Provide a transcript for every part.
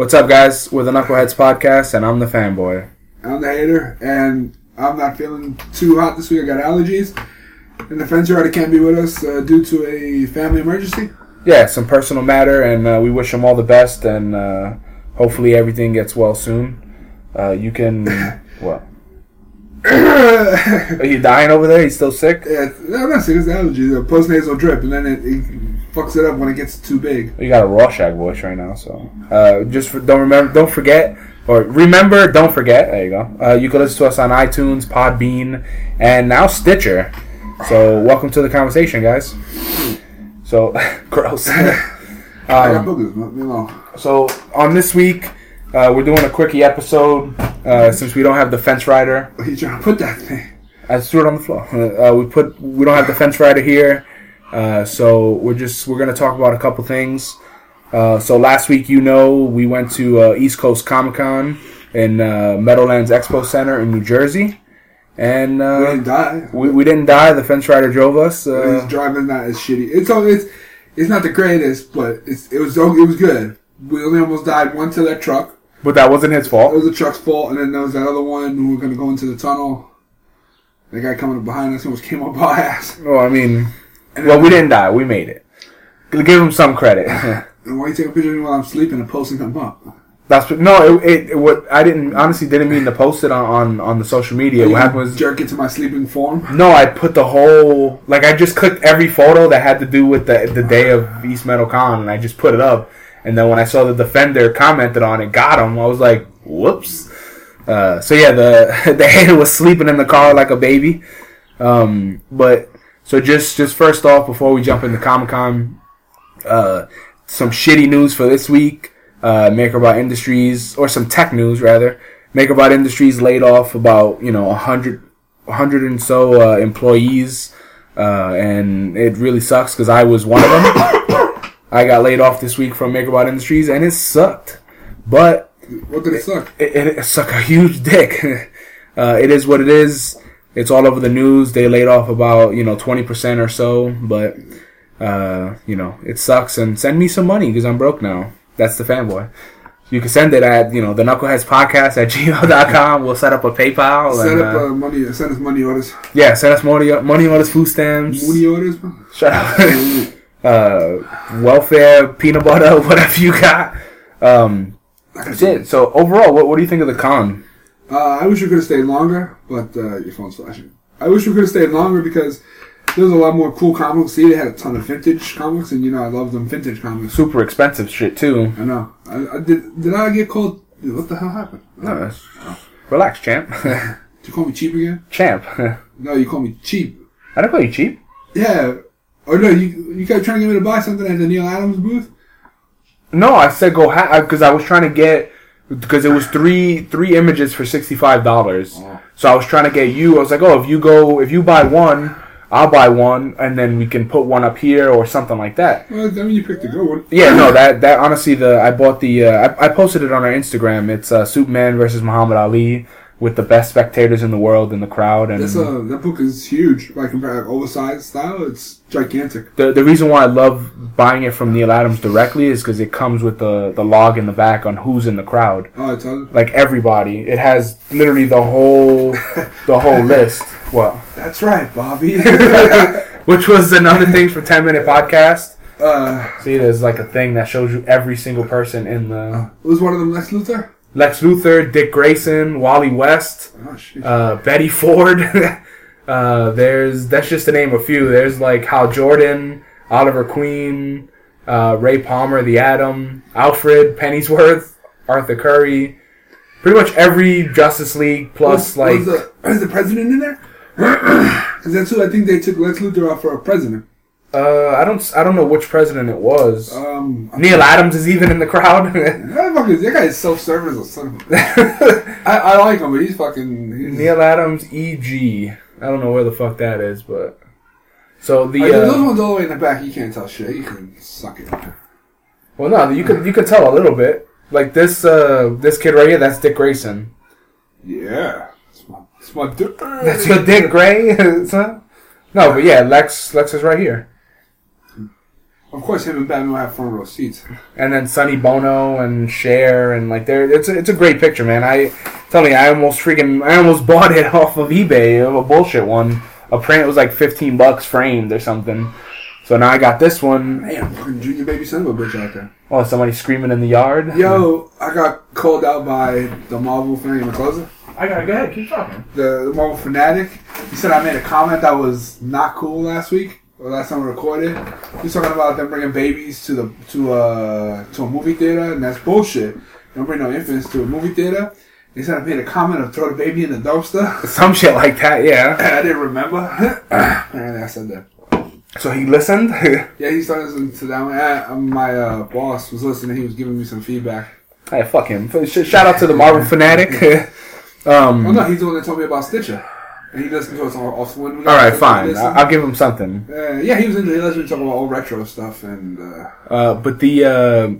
What's up, guys? We're the Knuckleheads Podcast, and I'm the fanboy. I'm the hater, and I'm not feeling too hot this week. I got allergies. And the fence rider can't be with us uh, due to a family emergency. Yeah, some personal matter, and uh, we wish him all the best, and uh, hopefully everything gets well soon. Uh, you can. what? Are you dying over there? He's still sick? Yeah, no, I'm not sick. It's allergies. A postnasal drip, and then it, it fucks it up when it gets too big. You got a Rorschach voice right now, so uh, just for, don't remember, don't forget, or remember, don't forget. There you go. Uh, you can listen to us on iTunes, Podbean, and now Stitcher. So welcome to the conversation, guys. So gross. I got um, boogers. Leave me alone. so on this week, uh, we're doing a quickie episode uh, since we don't have the fence rider. What are you trying to put that thing? I threw it on the floor. Uh, we put we don't have the fence rider here, uh, so we're just we're gonna talk about a couple things. Uh, so last week, you know, we went to uh, East Coast Comic Con in uh, Meadowlands Expo Center in New Jersey, and We uh, didn't die. we, we didn't die. The fence rider drove us. His Uh, driving not as shitty. It's it's it's not the greatest, but it's it was it was good. We only almost died once to that truck. but that wasn't his fault. It was the truck's fault, and then there was that other one who were gonna go into the tunnel. The guy coming up behind us almost came up our ass. Well, I mean, And well, we didn't die. We made it. Give him some credit. And why you take a picture of me while I'm sleeping and posting them up? That's what- no. It, it, it what I didn't honestly didn't mean to post it on on, on the social media. You What happened was jerk it to my sleeping form. No, I put the whole like I just clicked every photo that had to do with the the day of East Metal Con, and I just put it up. And then when I saw the defender commented on it, got him. I was like, "Whoops!" Uh, so yeah, the the hater was sleeping in the car like a baby. Um, but so just just first off, before we jump into Comic Con, uh, some shitty news for this week. Uh, MakerBot Industries, or some tech news rather. MakerBot Industries laid off about you know a hundred, hundred and so uh, employees, uh, and it really sucks because I was one of them. I got laid off this week from MakerBot Industries, and it sucked. But What did it suck? it, it, it suck a huge dick. uh, it is what it is. It's all over the news. They laid off about you know twenty percent or so, but uh, you know it sucks. And send me some money because I'm broke now. That's the fanboy. You can send it at you know the Knuckleheads Podcast at gmail.com. We'll set up a PayPal. Set and, up uh, uh, money. Send us money orders. yeah, send us money money on his food stamps. Money orders. Shut up. uh, welfare, peanut butter, whatever you got. Um, that's it. So overall, what, what do you think of the con? Uh, I wish we could have stayed longer, but uh, your phone's flashing. I wish we could have stayed longer because there was a lot more cool comics. See, they had a ton of vintage comics, and you know I love them vintage comics. super expensive shit too. I know. I, I did. Did I get called? What the hell happened? Uh, relax, champ. Did you call me cheap again? champ. No, you call me cheap. I don't call you cheap. Yeah. Or no, you you kept trying to get me to buy something at the Neal Adams booth. No, I said go ha- because I was trying to get because it was three three images for sixty five dollars. Oh. So I was trying to get you. I was like, oh, if you go, if you buy one, I'll buy one, and then we can put one up here or something like that. Well, I mean, you picked a good one. Yeah, no, that that honestly, the I bought the uh, I, I posted it on our Instagram. It's uh, Superman versus Muhammad Ali with the best spectators in the world in the crowd, and uh, that book is huge. By compare oversized style, it's gigantic. the the reason why I love buying it from Neal Adams directly is because it comes with the the log in the back on who's in the crowd, Oh, I tell you. like everybody. It has literally the whole the whole list. What? That's right, Bobby. Which was another thing for ten minute podcast. uh, See, there's like a thing that shows you every single person in the was one of them Lex Luthor? Lex Luthor, Dick Grayson, Wally West. Oh uh, Betty Ford. uh, there's that's just to name a few. There's like Hal Jordan, Oliver Queen, uh, Ray Palmer, the Atom, Alfred Pennyworth, Arthur Curry. Pretty much every Justice League plus was, like was the, is the president in there? Because that's who I think they took Lex Luthor out for a president. Uh, I don't I don't know which president it was. Um, Neal Adams is even in the crowd. that, fucking, that guy is self-serving as a son of a. I, I like him, but he's fucking. He's, Neal Adams, E.G. I don't know where the fuck that is, but so the Like, those uh, ones all the way in the back, you can't tell shit. You can suck it. well no you could you could tell a little bit like this uh this kid right here that's Dick Grayson. Yeah. It's my, it's my dick. That's your Dick Gray. No, but yeah, Lex Lex is right here. Of course, him and Batman will have front row seats. and then Sonny Bono and Cher and like there it's a, it's a great picture, man. I tell me, I almost freaking I almost bought it off of eBay, of a bullshit one. A print was like fifteen bucks framed or something. So now I got this one. Man, fucking junior baby son of a bitch out there. Oh, somebody screaming in the yard. Yo, I got called out by the Marvel fan. You want to close it? I gotta go ahead, keep talking. The, the Marvel fanatic. He said I made a comment that was not cool last week or last time we recorded. He's talking about them bringing babies to the to uh to a movie theater, and that's bullshit. Don't bring no infants to a movie theater. He said I made a comment of throw the baby in the dumpster. Some shit like that, yeah. I didn't remember. Apparently, I said that. So he listened. Yeah, he started listening to that one. Uh, my uh, boss was listening. He was giving me some feedback. hey, fuck him. Shout out to the Marvel fanatic. um, Oh no, he's the one that told me about Stitcher, and he listened to us all. When we all right, fine. I- I'll give him something. Uh, yeah, he was into. He listened to talk about all retro stuff, and uh, Uh, but the uh,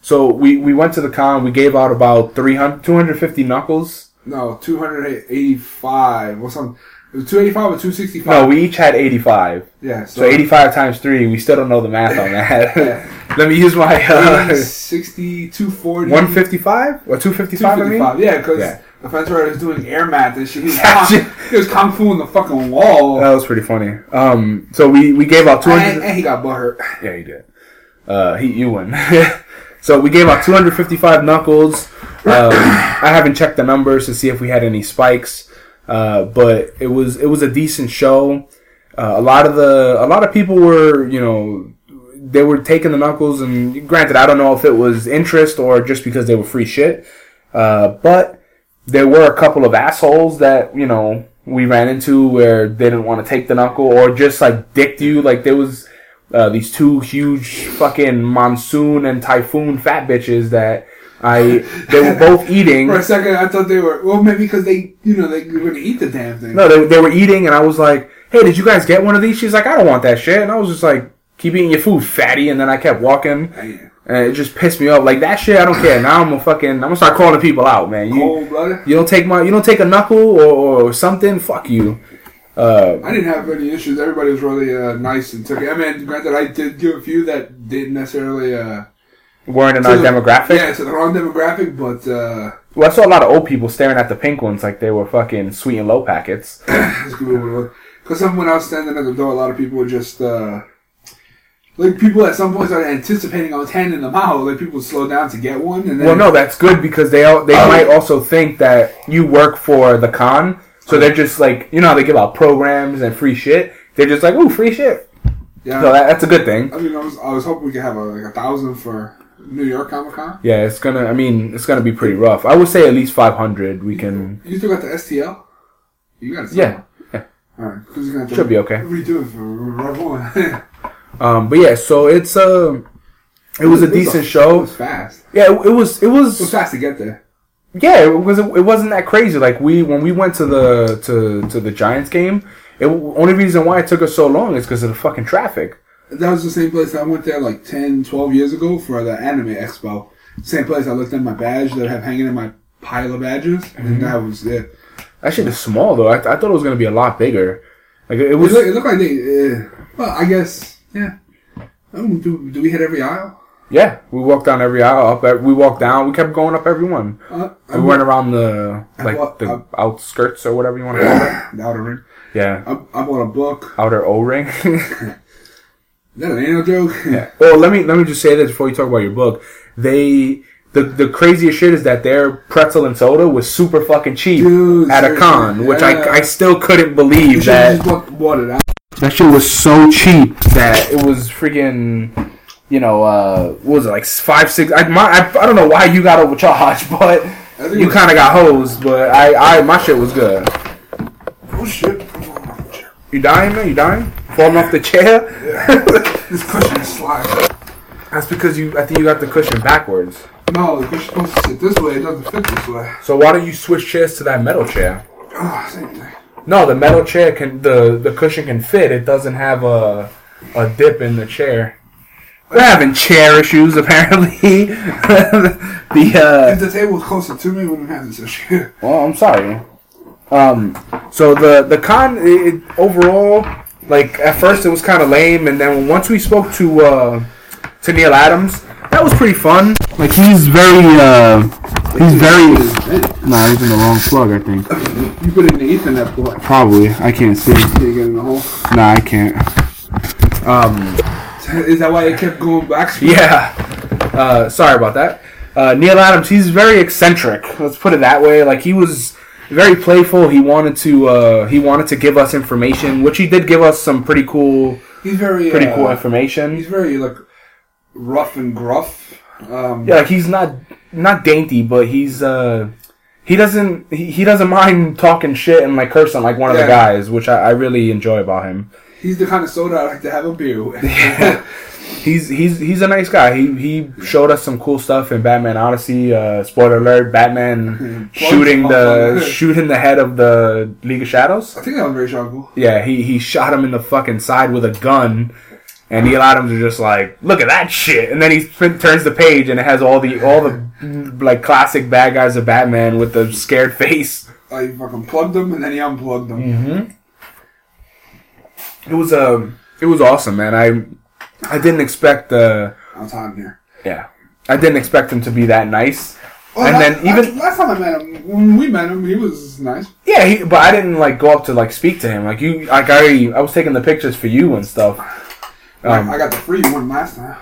so we we went to the con. We gave out about 300, 250 knuckles. no, two hundred eighty-five or something. It was two eighty-five or two sixty-five. No, we each had eighty five. yeah, So eighty five times three. We still don't know the math on that. Let me use my uh, 60, 240, one fifty five or two fifty five. I mean, 255. Yeah, because Yeah. The fence writer was doing air math and shit. He was, kung, he was kung fu in the fucking wall. that was pretty funny. Um, so we we gave out two and, and he got butthurt. Yeah, he did. Uh, he you win. so we gave out 255 knuckles. Um, I haven't checked the numbers to see if we had any spikes, uh, but it was it was a decent show. Uh, a lot of the a lot of people were you know they were taking the knuckles, and granted, I don't know if it was interest or just because they were free shit, uh, but there were a couple of assholes that you know we ran into where they didn't want to take the knuckle or just like dicked you. Like there was uh, these two huge fucking monsoon and typhoon fat bitches that I they were both eating. For a second, I thought they were well, maybe because they, you know, they were gonna eat the damn thing. No, they, they were eating, and I was like, "Hey, did you guys get one of these?" She's like, "I don't want that shit," and I was just like, "Keep eating your food, fatty." And then I kept walking. And it just pissed me off. Like that shit, I don't care. Now I'm gonna fucking, I'm gonna start calling people out, man. You you don't take my, you don't take a knuckle or, or something. Fuck you. Uh, I didn't have any issues. Everybody was really uh, nice and took it. I mean, granted, I did give a few that didn't necessarily. Uh, weren't in our the- demographic. Yeah, to the wrong demographic, but uh, Well, I saw a lot of old people staring at the pink ones like they were fucking sweet and low packets. because when I was standing at the door, a lot of people were just. Uh, like people at some point started anticipating I was handing them out. Like people slow down to get one, and then Well, no, that's good because they al- they Oh. might also think that you work for the con, so they're just like you know how they give out programs and free shit. They're just like, ooh, free shit. yeah. So that, that's a good thing. I mean, I was I was hoping we could have a, like a thousand for New York Comic Con. Yeah, it's gonna. I mean, it's gonna be pretty rough. I would say at least five hundred. We can. You still got the STL? You got it. Yeah, yeah. All right. Gonna Should be okay. Redo it for Rob One. Um, but yeah, so it's uh, it was a decent It show. was fast. Yeah, it, it was. It It was was. fast to get there. Yeah, it was. It wasn't that crazy. Like we when we went to the to to the Giants game. It only reason why it took us so long is because of the fucking traffic. That was the same place I went there like 10, 12 years ago for the Anime Expo. Same place I looked at my badge that I have hanging in my pile of badges, Mm-hmm. and that was it. That shit is small though. I, I thought it was gonna be a lot bigger. Like it It, was. looked, it looked like they. Uh, well, I guess yeah. Um, do, do we hit every aisle? Yeah, we walked down every aisle. Up, we walked down. We kept going up every one. Uh, We went around the like bought- the I- outskirts or whatever you want to call it. the outer ring. Yeah, I, I bought a book. outer O ring. Is that an anal joke? yeah. Well, let me let me just say this before you talk about your book. They the the craziest shit is that their pretzel and soda was super fucking cheap Dude, at a con, which. I I still couldn't believe that. just bought, bought it out. That shit was so cheap that it was freaking, you know, uh, what was it like five, six? I, my, I, I don't know why you got overcharged, but I think you kind of got hosed. But I, I, my shit was good. Oh shit! You dying, man? You dying? Falling off the chair? This cushion is sliding. That's because you. I think you got the cushion backwards. No, you're supposed to sit this way. It doesn't fit this way. So why don't you switch chairs to that metal chair? Oh, same thing. No, the metal chair can the the cushion can fit. It doesn't have a a dip in the chair. We're having chair issues apparently. the uh, If the table was closer to me, we wouldn't have this issue. Well, I'm sorry. Um, so the the con it, it- overall, like at first it was kind of lame, and then once we spoke to uh, to Neal Adams, that was pretty fun. Like he's very uh, he's very. Nah, he's in the wrong plug. I think You put it in the Ethernet port. probably. I can't see. Can you get in the hole? Nah, I can't. Um. Is that why it kept going back? Yeah. Uh, sorry about that. Uh, Neal Adams, he's very eccentric. Let's put it that way. Like he was very playful. He wanted to uh, he wanted to give us information, which he did give us some pretty cool He's very pretty uh, cool information. He's very like rough and gruff. Um, Yeah, like he's not not dainty, but he's uh he doesn't he, he doesn't mind talking shit and like cursing like one of the guys, which I, I really enjoy about him. He's the kind of soda I like to have a beer with. He's he's he's a nice guy. He he showed us some cool stuff in Batman Odyssey. Uh, spoiler alert: Batman shooting the shooting the head of the League of Shadows. I think that was very shockable. Yeah, he he shot him in the fucking side with a gun. And Neal Adams is just like, look at that shit, and then he turns the page and it has all the all the like classic bad guys of Batman with the scared face. I fucking plugged him and then he unplugged them. Mm-hmm. It was um, it was awesome, man. I I didn't expect uh, I was hot in here. yeah, I didn't expect him to be that nice. Well, And then even- last, last time I met him, when we met him, he was nice. Yeah, he, but I didn't like go up to like speak to him. Like you, like I I was taking the pictures for you and stuff. Um, I got the free one last time.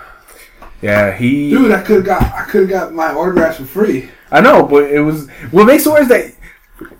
yeah, he. Dude, I could have got I could have got my autographs for free. I know, but it was what makes it worse that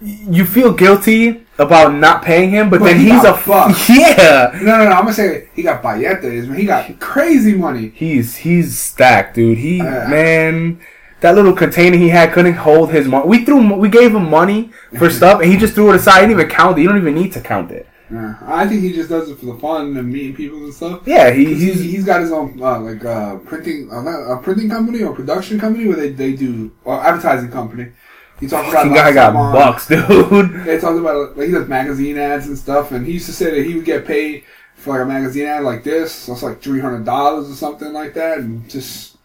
you feel guilty about not paying him, but, But then he he's a fucked. yeah. No, no, no. I'm gonna say he got payetes, man. He got crazy money. He's he's stacked, dude. He Uh. man, that little container he had couldn't hold his money. We threw we gave him money for stuff, and he just threw it aside. He didn't even count it. You don't even need to count it. Yeah. I think he just does it for the fun and meeting people and stuff. Yeah, He, he's he's got his own uh, like uh, printing uh, a printing company or production company where they, they do or advertising company. He talks about guy got on- bucks, dude. They talked about like he does magazine ads and stuff, and he used to say that he would get paid for like a magazine ad like this. So it's like three hundred dollars or something like that, and just.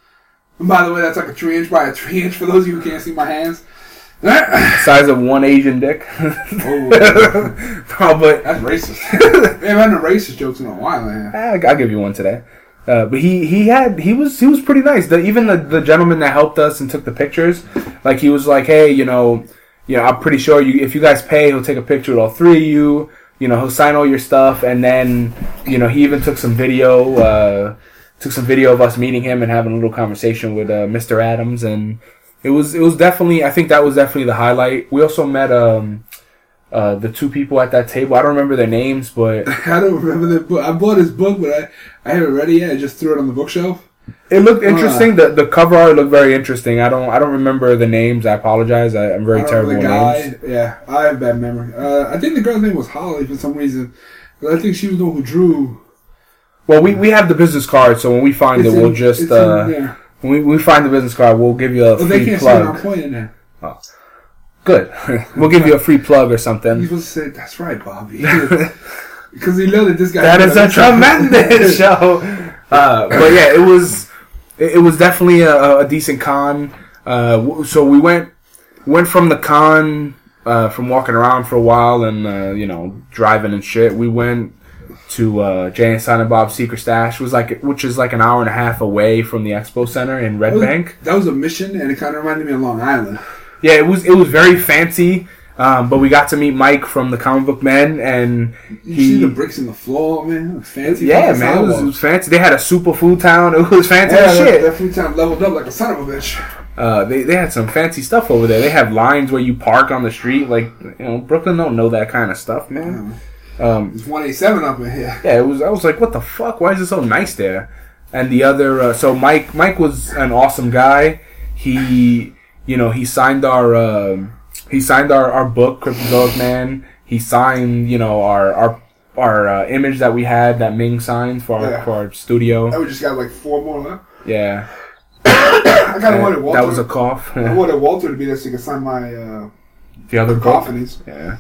And by the way, that's like a three inch by a three inch for those of you who can't see my hands. Oh, Size of one Asian dick. no, but that's racist. we haven't had racist jokes in a while, man. Eh, I'll give you one today. Uh, but he, he had he was he was pretty nice. The, even the, the gentleman that helped us and took the pictures, like he was like, hey, you know, you know, I'm pretty sure you if you guys pay, he'll take a picture with all three of you. You know, he'll sign all your stuff, and then you know he even took some video, uh, took some video of us meeting him and having a little conversation with uh, Mr. Adams, and it was it was definitely I think that was definitely the highlight. We also met um, uh, the two people at that table. I don't remember their names, but I don't remember the book. I bought his book, but I, I haven't read it yet. I just threw it on the bookshelf. It looked interesting. the The cover art looked very interesting. I don't I don't remember the names. I apologize. I, I'm very I terrible with names. Yeah, I have bad memory. Uh, I think the girl's name was Holly for some reason. I think she was the one who drew. Well, we, we have the business card, so when we find It's it, we'll just uh, in. When we, we find the business card, we'll give you a Oh, they can't see what I'm plug. pointing there. Good. we'll give you a free plug or something. to say, "That's right, Bobby," because he know that this guy. That is a tremendous show. Uh, but yeah, it was it, it was definitely a, a decent con. Uh, so we went went from the con uh, from walking around for a while and uh, you know driving and shit. We went to uh, Jay and Silent Bob's Secret Stash, was like which is like an hour and a half away from the Expo Center in Red Bank. That was a mission, and it kind of reminded me of Long Island. Yeah, it was it was very fancy. Um, but we got to meet Mike from the Comic Book Men, and You he, see the bricks in the floor, man. Fancy. yeah, man, it was, it was fancy. They had a super food town. It was fancy Yeah, as that, shit. that food town leveled up like a son of a bitch. Uh, they, they had some fancy stuff over there. They have lines where you park on the street. Like you know, Brooklyn don't know that kind of stuff, man. Um, It's one eight seven up in here. yeah, it was. I was like, what the fuck? Why is it so nice there? And the other, uh, so Mike, Mike was an awesome guy. He, you know, he signed our, um he signed our, our book, Cryptozoic Man. He signed, you know, our our our uh, image that we had that Ming signed for our, Yeah. for our studio. Now we just got like four more left. Yeah, I kind of wanted Walter. that was a cough. I wanted Walter to be there so he could sign my uh, the other coffins. Yeah.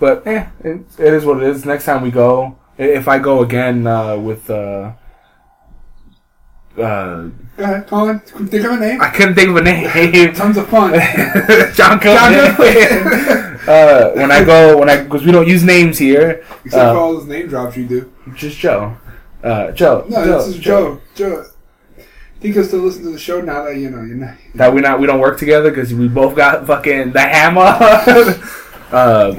But eh, it, it is what it is. Next time we go, if I go again uh, with, uh, uh, Go ahead, Colin. Think of a name. I couldn't think of a name. Tons of fun. John Cohen. John uh, when I go when I because we don't use names here. Except Uh, for all those name drops you do. just Joe. Uh, Joe. No, Joe, this is Joe. Joe. Think you'll still listen to the show now that you know you're not. That we not we don't work together because we both got fucking the hammer. uh,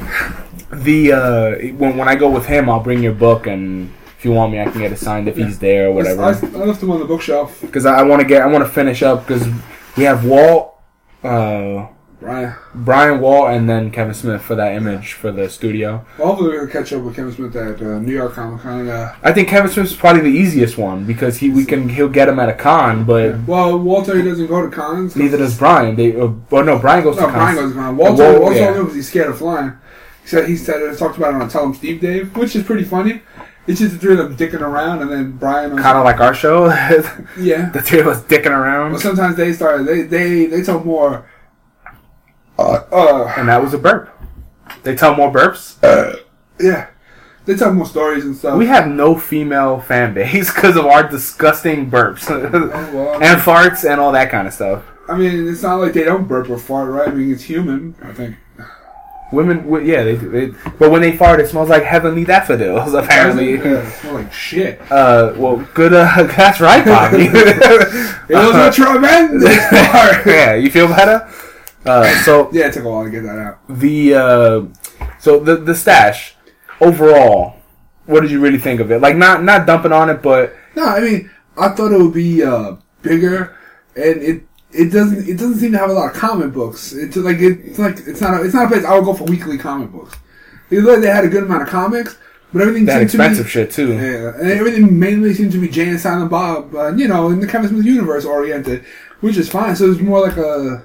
the uh, when when I go with him, I'll bring your book, and if you want me, I can get it signed if he's there or whatever. I left him on the bookshelf. Because I, I want to get I want to finish up because we have Walt, uh, Bryan. Bryan Walt, and then Kevin Smith for that image for the studio. Well, hopefully we can catch up with Kevin Smith at uh, New York Comic Con. Uh, I think Kevin Smith's probably the easiest one because he we can he'll get him at a con, but well, Walter he doesn't go to cons. neither does Bryan. They uh, well no Bryan goes No, to Bryan cons. goes to con. Walter, Walt, Walter yeah. because he's scared of flying. He said he said it talked about it on Tell 'Em Steve-Dave, which is pretty funny. It's just the three of them dicking around, and then Bryan. Kind of like our show, yeah. the three of us dicking around, Well, sometimes they start. They they they tell more. Uh, uh, and that was a burp. They tell more burps. yeah. They tell more stories and stuff. We have no female fan base because of our disgusting burps Oh, well, and farts and all that kind of stuff. I mean, it's not like they don't burp or fart, right? I mean, it's human. I think. Women, yeah, they, they but when they fart, it smells like heavenly daffodils. Apparently, yeah, smell like shit. uh, well, good. Uh, that's right, Bobby. It was a tremendous fart. yeah, you feel better. Uh, so Yeah, it took a while to get that out. the uh, so the the stash overall, what did you really think of it? Like not not dumping on it, but No, I mean, I thought it would be uh, bigger, and it it doesn't it doesn't seem to have a lot of comic books. It's like it's like it's not a, it's not a place I would go for weekly comic books. Like they had a good amount of comics, but everything that expensive to shit too. yeah, and everything mainly seemed to be Jay and Silent Bob, uh, you know, in the Kevin Smith universe oriented, which is fine. So it's more like a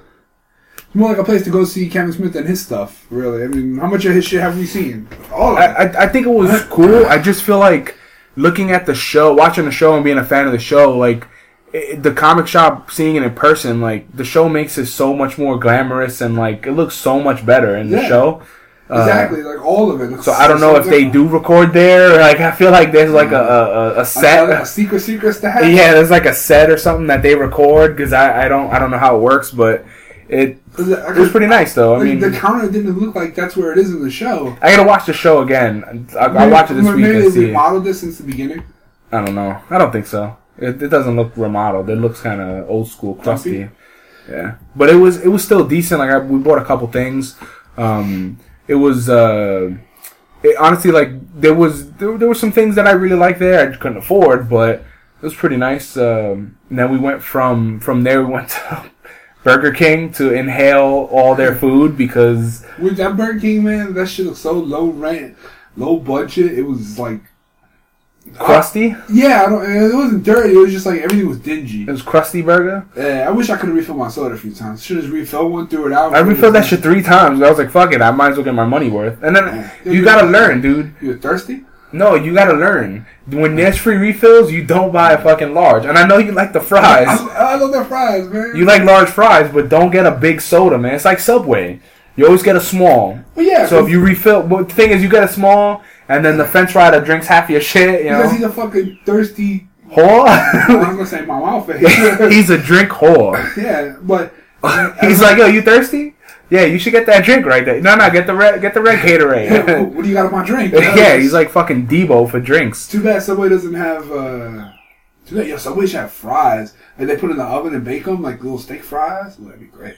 more like a place to go see Kevin Smith and his stuff. Really, I mean, how much of his shit have we seen? All of I. I I think it was cool. I just feel like looking at the show, watching the show, and being a fan of the show, like it, the comic shop, seeing it in person, like the show makes it so much more glamorous and like it looks so much better in the Yeah. show. Uh, exactly, like all of it. looks So I don't know so if they do record there. Like I feel like there's like a a, a Another- a secret secret to have. Yeah, there's like a set or something that they record because I, I don't I don't know how it works, but it it was pretty nice though. I Like, mean, the counter didn't look like that's where it is in the show. I gotta watch the show again. I, I'll watch it this Maybe week and they remodeled this since the beginning. I don't know. I don't think so. It, it doesn't look remodeled. It looks kind of old school, crusty. Yeah, but it was it was still decent. Like I, we bought a couple things. Um, it was uh, it, honestly like there was there, there were some things that I really liked there. I couldn't afford, but it was pretty nice. Um, and then we went from from there. We went to Burger King to inhale all their food because With that Burger King man, that shit looks so low rent, low budget. It was like, crusty. yeah, I don't. It wasn't dirty. It was just like everything was dingy. It was crusty burger. Yeah, I wish I could have refilled my soda a few times. Should have refilled one, threw it out. I refilled that shit three times. I was like, "Fuck it, I might as well get my money worth." And then Yeah. you gotta learn, dude. You were thirsty? No, you gotta learn. When there's free refills, you don't buy a fucking large. And I know you like the fries. I, I love their fries, man. You like large fries, but don't get a big soda, man. It's like Subway. You always get a small. well, yeah. So if you refill, well, the thing is, you get a small, and then the French fry that drinks half your shit, you because he's a fucking thirsty. whore. I'm gonna say my mouth. He's a drink whore. yeah, but He's like, yo, you thirsty? Yeah, you should get that drink right there. No, no, get the red, get the red Yeah, Gatorade. what do you got in my drink? yeah, he's like fucking Debo for drinks. Too bad Subway doesn't have. uh Too bad, yo, Subway should have fries. Like they put in the oven and bake them like little steak fries. Ooh, that'd be great.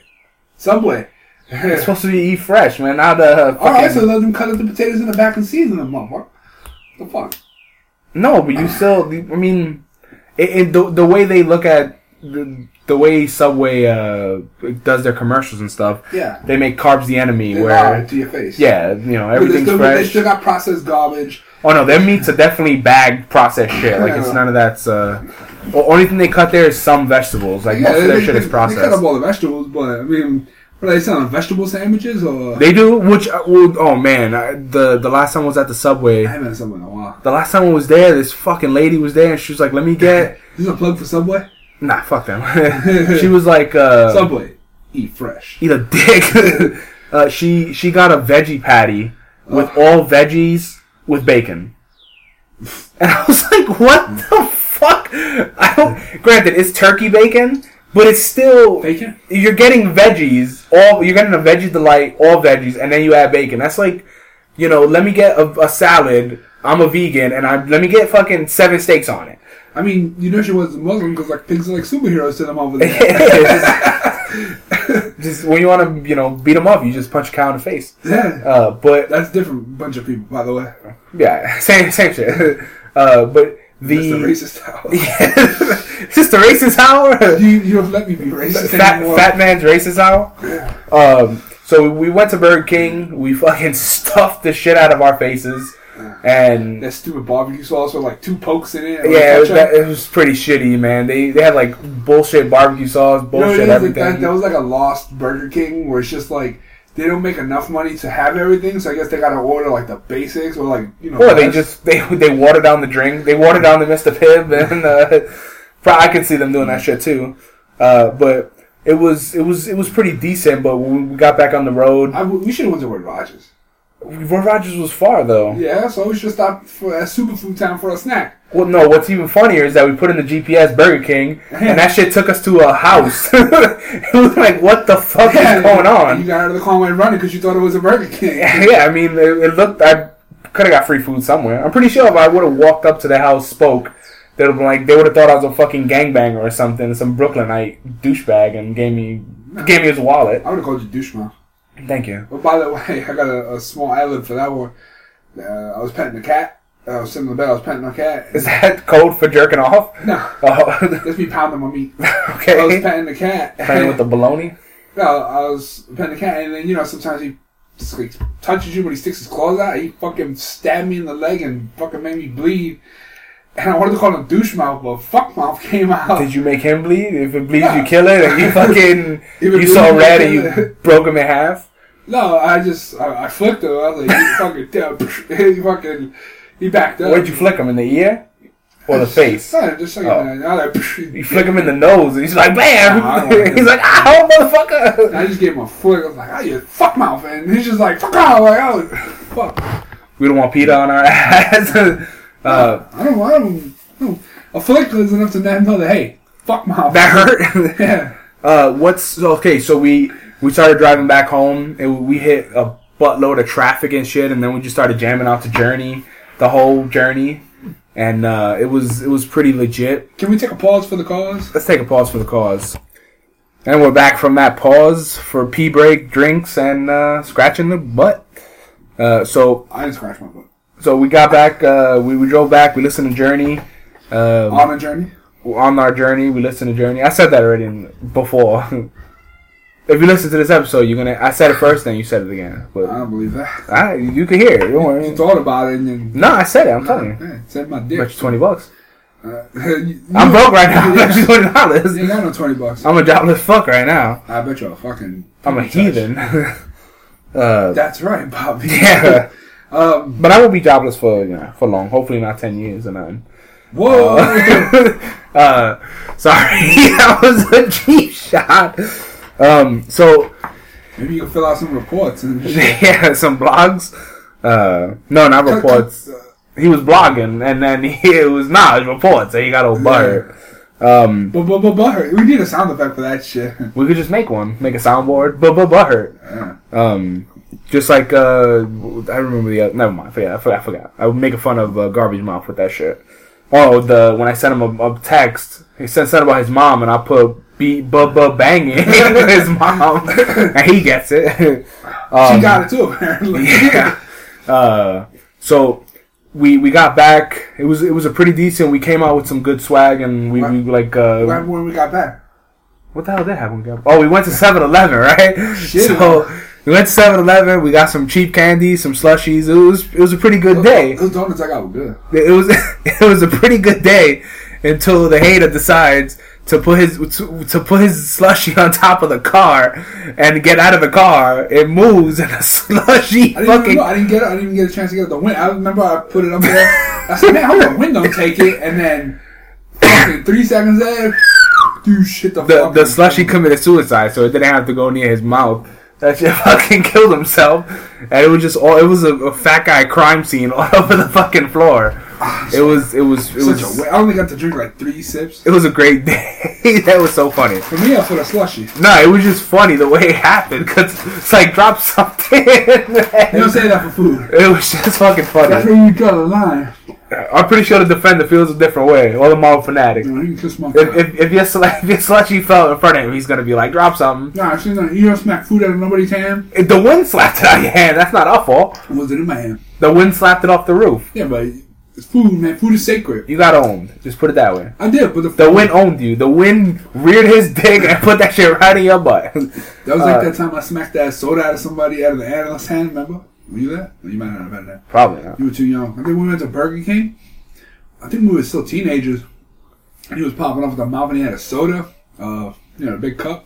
Subway. It's supposed to be eat fresh, man. Not uh, All right, so let them cut up the potatoes in the back and season them, motherfucker. The fuck? No, but you still. I mean, it, it, the the way they look at the, the way Subway uh, does their commercials and stuff, Yeah. they make carbs the enemy. They where to your face. yeah, you know But they everything's still, they still got processed garbage. oh no, their meats are definitely bagged processed shit. Like it's none of that's. Uh, only thing they cut there is some vegetables. Like most of their they, shit they, is They cut up all the vegetables, but I mean, what are they selling? Vegetable sandwiches or? They do, which uh, oh man, I, the the last time I was at the subway. I haven't had Subway in a while. The last time I was there, this fucking lady was there, and she was like, "Let me get." This is a plug for Subway. Nah, fuck them. she was like, uh, Subway, eat fresh. eat a dick. uh, she she got a veggie patty with all veggies with bacon, and I was like, "What the fuck?" I don't. Granted, it's turkey bacon, but it's still Bacon? you're getting veggies. All you're getting a veggie delight, all veggies, and then you add bacon. That's like, you know, let me get a, a salad. I'm a vegan, and I let me get fucking seven steaks on it. I mean, you know she was Muslim because like pigs are like superheroes to them over there. just when you want to, you know, beat them up, you just punch a cow in the face. yeah, Uh, but that's different bunch of people, by the way. yeah, same same shit. Uh, but the the racist hour. is this the racist hour? You you have let me be racist fat, anymore. fat man's racist hour. Yeah. Um, so we went to Burger King. We fucking stuffed the shit out of our faces, and That stupid barbecue sauce with like two pokes in it. yeah, it was, that, it was pretty shitty, man. They they had like bullshit barbecue sauce, You know what bullshit? Like, everything. that, that was like a lost Burger King where it's just like they don't make enough money to have everything, so I guess they gotta order like the basics or like you know. or they just they they water down the drink. They water down the Mr. Pibb, and uh, probably I could see them doing that shit too. Uh, but it was it was it was pretty decent. But when we got back on the road, I, we should have went to Red Rogers. Roy Rogers was far though. Yeah, so we should stop for at Superfood Town for a snack. Well, no. What's even funnier is that we put in the GPS Burger King, and that shit took us to a house. it was like, what the fuck is going on? you got out of the car and went running because you thought it was a Burger King. yeah, I mean, it, it looked. I could have got free food somewhere. I'm pretty sure if I would have walked up to the house, spoke, they'd have been like, they would have thought I was a fucking gangbanger or something, some Brooklynite douchebag, and gave me gave me his wallet. I would have called you douche mouth. Thank you. But by the way, I got a, a small ad for that one. Uh, I was petting a cat. Oh, I was sitting in the bed. I was petting a cat. Is that code for jerking off? no, Oh, that's me pounding my meat. okay. I was petting the cat. Playing with the baloney. No, I was petting the cat, and then you know sometimes he like, touches you, but he sticks his claws out. He fucking stabbed me in the leg and fucking made me bleed. And I wanted to call him douche mouth, but fuck mouth came out. Did you make him bleed? If it bleeds, you kill it, and you fucking you saw red and you broke him in half. No, I just I, I flicked him. I was like, you fucking he fucking he backed up. Where'd you flick him in the ear or the face? No, just like, Oh. I, like, You flick him in the nose, and he's like, "Bam!" Nah, I don't like he's like, "Ow, motherfucker!" I just gave him a flick. I was like, oh, you fuck mouth, and he's just like, fuck off. Like, I was, fuck. We don't want Peter on our ass. uh, I don't, I don't, I don't. A flick is enough to let him know that hey, fuck mouth. that hurt. Yeah. uh, what's okay? So we we started driving back home, and we hit a buttload of traffic and shit, and then we just started jamming out to Journey, the whole journey, and uh, it was it was pretty legit. Can we take a pause for the cause? Let's take a pause for the cause. And we're back from that pause for pee break, drinks, and uh, scratching the butt. Uh, so I didn't scratch my butt. so we got back. Uh, we, we drove back. We listened to Journey. Um, On a journey. on our journey, we listened to Journey. I said that already in, before. if you listen to this episode, you're gonna. I said it first, then you said it again. But I don't believe that. I, you can hear it. Don't You worry. thought about it and then. No, I said it. I'm telling you. Yeah, said my Bet you twenty bucks. Uh, you- I'm broke right now. I bet you You twenty dollars. ain't got no twenty bucks. I'm a jobless fuck right now. I bet you're a fucking. I'm a heathen. uh, That's right, Bobby. yeah. Um. But I will be jobless for you know for long. Hopefully not ten years or nothing. Whoa. uh, sorry, that was a cheap shot. Um, so Maybe you can fill out some reports and. yeah, some blogs. Uh, no, not reports. He was blogging, and then he it was nah, it was reports. So he got all butthurt. Um, But but but but we need a sound effect for that shit. we could just make one, make a soundboard. But but butthurt. Yeah. Um, just like uh, I remember the other, never mind. I forgot. I forgot. I forgot. I was making fun of uh, garbage mouth with that shit. Oh, the when I sent him a, a text, he sent something about his mom, and I put beat bubba banging his mom, and he gets it. Um, she got it too, apparently. yeah. Uh, so we we got back. It was it was a pretty decent. We came out with some good swag, and we, we like uh, Right when we got back. what the hell did happen? Oh, we went to 7-Eleven, right? Shit. So we went to 7-Eleven. We got some cheap candy, some slushies. It was it was a pretty good day. Those donuts I got were good. It was it was a pretty good day until the hater decides to put his to, to put his slushy on top of the car and get out of the car. It moves and a slushy I didn't fucking. I didn't get it. I didn't even get a chance to get. The wind. I remember I put it up there. I said, "Man, I hope the wind don't take it." And then, fucking three seconds later, dude, shit the, the the slushy committed suicide, so it didn't have to go near his mouth. That shit fucking killed himself, and it was just all. It was a, a fat guy crime scene all over the fucking floor. Ah, it was it was it was a I only got to drink like three sips. it was a great day. that was so funny. For me, I put a slushy. No, it was just funny the way it happened because it's like drop something. You don't say that for food. It was just fucking funny. That's where you draw the line. I'm pretty sure the defender feels a different way. Or the Marvel fanatic. You know, you can kiss my. If if if your if your slushy fell in front of him, he's gonna be like, drop something. Nah, actually, no. You don't smack food out of nobody's hand. If the wind slapped it out of your hand, that's not our fault. Was it in my hand? The wind slapped it off the roof. Yeah, but it's food, man. Food is sacred. You got owned. Just put it that way. I did, but the, The wind owned you. The wind reared his dick and put that shit right in your butt. That was like uh, that time I smacked that soda out of somebody out of the analyst's hand. Remember? Were you there? You might not have been there. Probably not. You were too young. I think we went to Burger King. I think we were still teenagers. And he was popping off with a mouth and he had a soda, uh, you know, a big cup.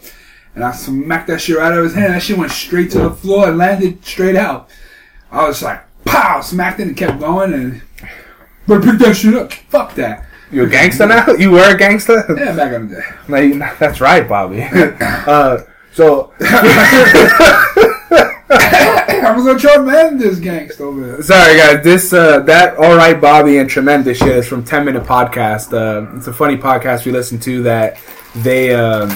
And I smacked that shit right out of his hand. That shit went straight to the floor and landed straight out. I was like, pow, smacked it and kept going. And, but pick that shit up. Fuck that. You a gangster now? You were a gangster? Yeah, back in the day. You- that's right, Bobby. uh, so I was a tremendous gangster over there. sorry, guys. This uh, that all right, Bobby, and tremendous shit is from Ten Minute Podcast. Uh, it's a funny podcast we listen to that they um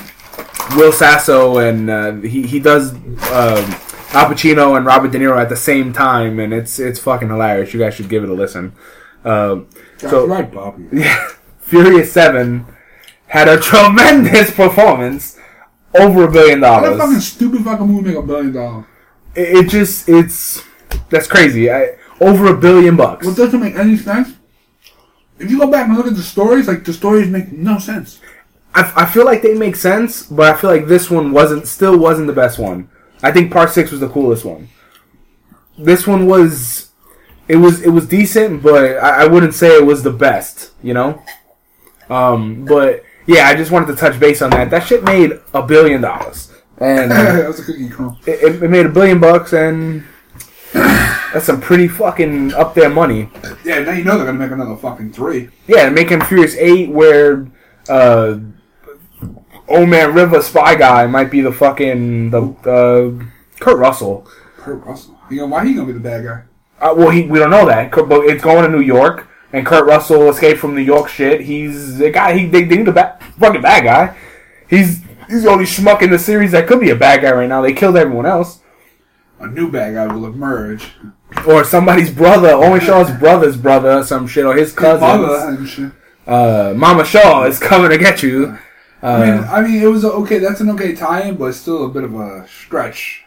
Will Sasso and uh, he he does um, Al Pacino and Robert De Niro at the same time, and it's it's fucking hilarious. You guys should give it a listen. Um, That's So- right, Bobby. Yeah, Furious Seven had a tremendous performance, over a billion How that fucking dollars. stupid fucking movie make a billion dollars? It, it just it's that's crazy. I, over a billion bucks. What doesn't make any sense? If you go back and look at the stories, like the stories make no sense. I, I feel like they make sense, but I feel like this one wasn't still wasn't the best one. I think Part Six was the coolest one. This one was it was it was decent, but I, I wouldn't say it was the best. You know. Um, but yeah, I just wanted to touch base on that. That shit made a billion dollars, and. that was a cookie crumb. it, it made a billion bucks and that's some pretty fucking up there money. Yeah, now you know they're gonna make another fucking three. Yeah, making Furious Eight where uh Old Man River Spy Guy might be the fucking the uh, Kurt Russell. Kurt Russell. You know why he gonna be the bad guy? Uh, well, he, we don't know that, but it's going to New York, and Kurt Russell escaped from New York. Shit, he's the guy. He they, they need a ba- fucking bad guy. He's he's the only schmuck in the series that could be a bad guy right now. They killed everyone else. A new bad guy will emerge. or somebody's brother, Owen Shaw's brother's brother, some shit, or his cousin. Uh, Mama Shaw is coming to get you. I mean, Uh, I mean, it was a, okay. That's an okay tie-in, but still a bit of a stretch.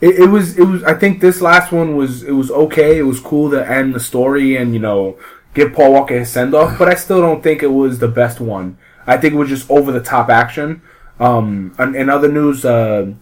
It, it was, it was. I think this last one was, it was okay. It was cool to end the story and you know give Paul Walker his send off, but I still don't think it was the best one. I think it was just over the top action. Um, and in other news, uh,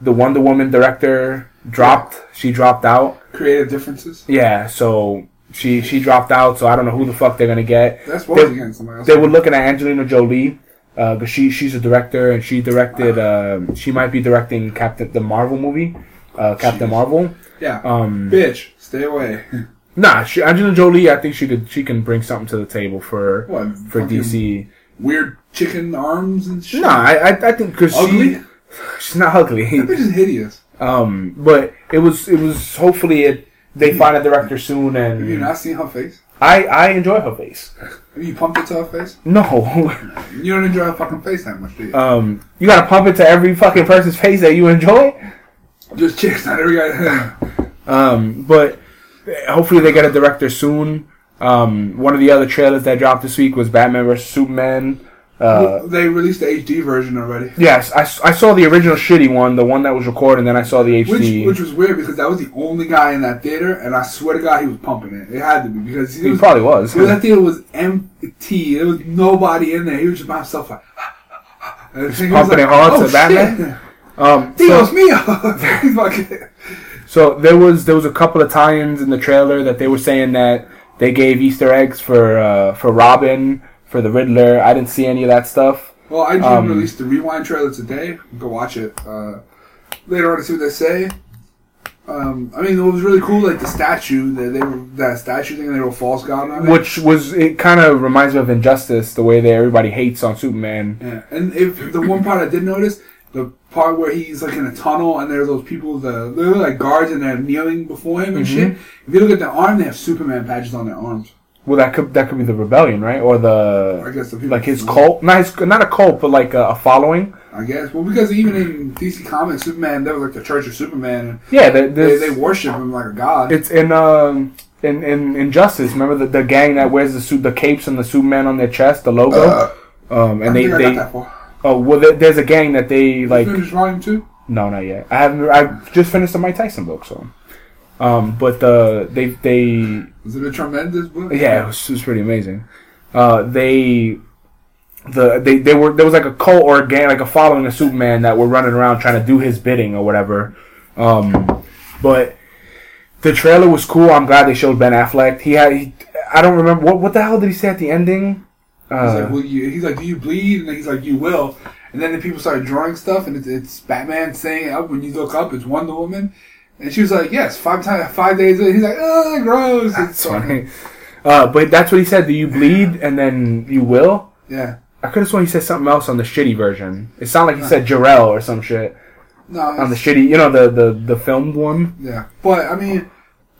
the Wonder Woman director dropped. She dropped out. Creative differences. Yeah, so she she dropped out. So I don't know who the fuck they're gonna get. That's They- somebody else. they were looking at Angelina Jolie because she she's a director and she directed uh, she might be directing Captain the Marvel movie, uh, Captain Jeez. Marvel. yeah, Um, bitch, stay away. nah, she, Angelina Jolie, I think she could she can bring something to the table for what for DC. Weird chicken arms and shit. No, I I, I think because she she's not ugly. That bitch is hideous. um, but it was it was hopefully it they find a director soon Have you and not seen her face? I I enjoy her face. Have you pumped it to her face? No. You don't enjoy her fucking face that much, do you? Um, you gotta pump it to every fucking person's face that you enjoy. Just chicks, not every guy. Um, but hopefully they get a director soon. Um, one of the other trailers that dropped this week was Batman vs Superman. Uh, they released the HD version already. yes, I, I saw the original shitty one, the one that was recorded, and then I saw the HD. which was weird because that was the only guy in that theater, and I swear to God he was pumping it. It had to be because he was, probably was. well, that theater was empty. There was nobody in there. He was just by himself, like, he was pumping it hard to "Oh, Batman?" Um, Dios so, mío! So there was there was a couple of tie-ins in the trailer that they were saying that they gave Easter eggs for uh, for Robin, for the Riddler. I didn't see any of that stuff. well, I just Um, released the rewind trailer today. Go watch it uh, later on to see what they say. Um, I mean, it was really cool, like the statue that they were that statue thing. They were false god on it. Which was it kind of reminds me of Injustice, the way that everybody hates on Superman. Yeah, and if the one part I did notice, the part where he's like in a tunnel and there's those people, the they're like guards and they're kneeling before him and Mhm. shit. If you look at their arm, they have Superman patches on their arms. Well, that could that could be the rebellion, right? Or I the guess the people like his cult, not his, not a cult, but like a, a following. I guess. Well, because even in DC Comics, Superman, they were like the Church of Superman, and Yeah, they, there's, they worship him like a god. it's in um in in Injustice. Remember the, the gang that wears the suit, the capes and the Superman on their chest, the logo. Uh, um, I and they I they that far. Oh well, there, there's a gang that they like. Finish volume two. No, not yet. I haven't. I just finished the Mike Tyson book, so. Um, but the they they Is it a tremendous book? yeah, it was, it was pretty amazing. Uh, they the they, they were there was like a cult or a gang like a following of Superman that were running around trying to do his bidding or whatever. Um, but the trailer was cool. I'm glad they showed Ben Affleck. He had he, I don't remember what what the hell did he say at the ending. He's Uh, like, will you? He's like, do you bleed? And he's like, you will. And then the people started drawing stuff, and it's, it's Batman saying, "Up when you look up, it's Wonder Woman." And she was like, "Yes." Five times, five days later, he's like, "Oh, gross." It's that's funny. Uh, but that's what he said. Do you bleed and then you will? Yeah. I could have sworn he said something else on the shitty version. It sounded like he said Jarrell or some shit No. on the shitty, you know, the the the filmed one. Yeah, but I mean,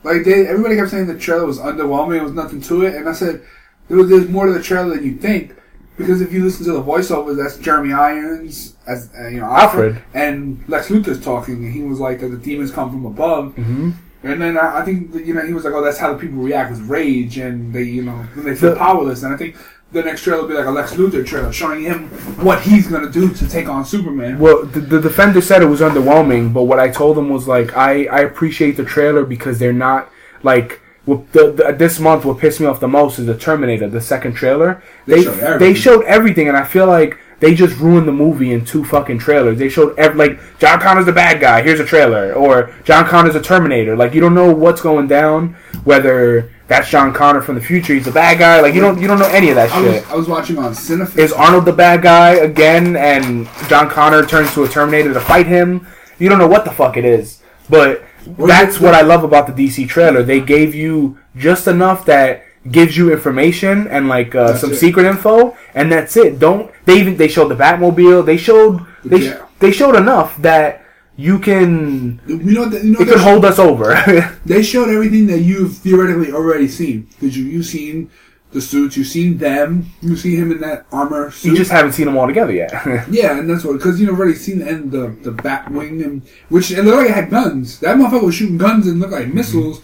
like they, everybody kept saying the trailer was underwhelming. There was nothing to it, and I said there's more to the trailer than you think because if you listen to the voiceovers, that's Jeremy Irons as uh, you know Alfred. and Lex Luthor's talking, and he was like that the demons come from above. Mm-hmm. And then I, I think you know he was like, oh, that's how the people react with rage, and they you know when they feel The- powerless. And I think the next trailer will be like a Lex Luthor trailer showing him what he's gonna do to take on Superman. Well, the, the defender said it was underwhelming, but what I told him was like, I I appreciate the trailer because they're not like. What the, the, this month, what pissed me off the most is the Terminator, the second trailer. They They showed they everything. showed everything, and I feel like they just ruined the movie in two fucking trailers. They showed ev- like John Connor's the bad guy. Here's a trailer, or John Connor's a Terminator. Like you don't know what's going down. Whether that's John Connor from the future, he's the bad guy. Like you don't you don't know any of that I shit. was, I was watching on Cinefix. Is Arnold the bad guy again, and John Connor turns to a Terminator to fight him? You don't know what the fuck it is, but that's what I love about the DC trailer. They gave you just enough that gives you information and like uh, some it. secret info, and that's it. Don't they even they showed the Batmobile? They showed they Yeah. they showed enough that you can You know, you know it can hold us over. They showed everything that you've theoretically already seen. Because you, you've seen the suits, you've seen them, you see him in that armor suit. you just haven't seen them all together yet. yeah, and that's what because you've already seen the end the the Batwing and which it looked like it had guns. That motherfucker was shooting guns and looked like mm-hmm. missiles.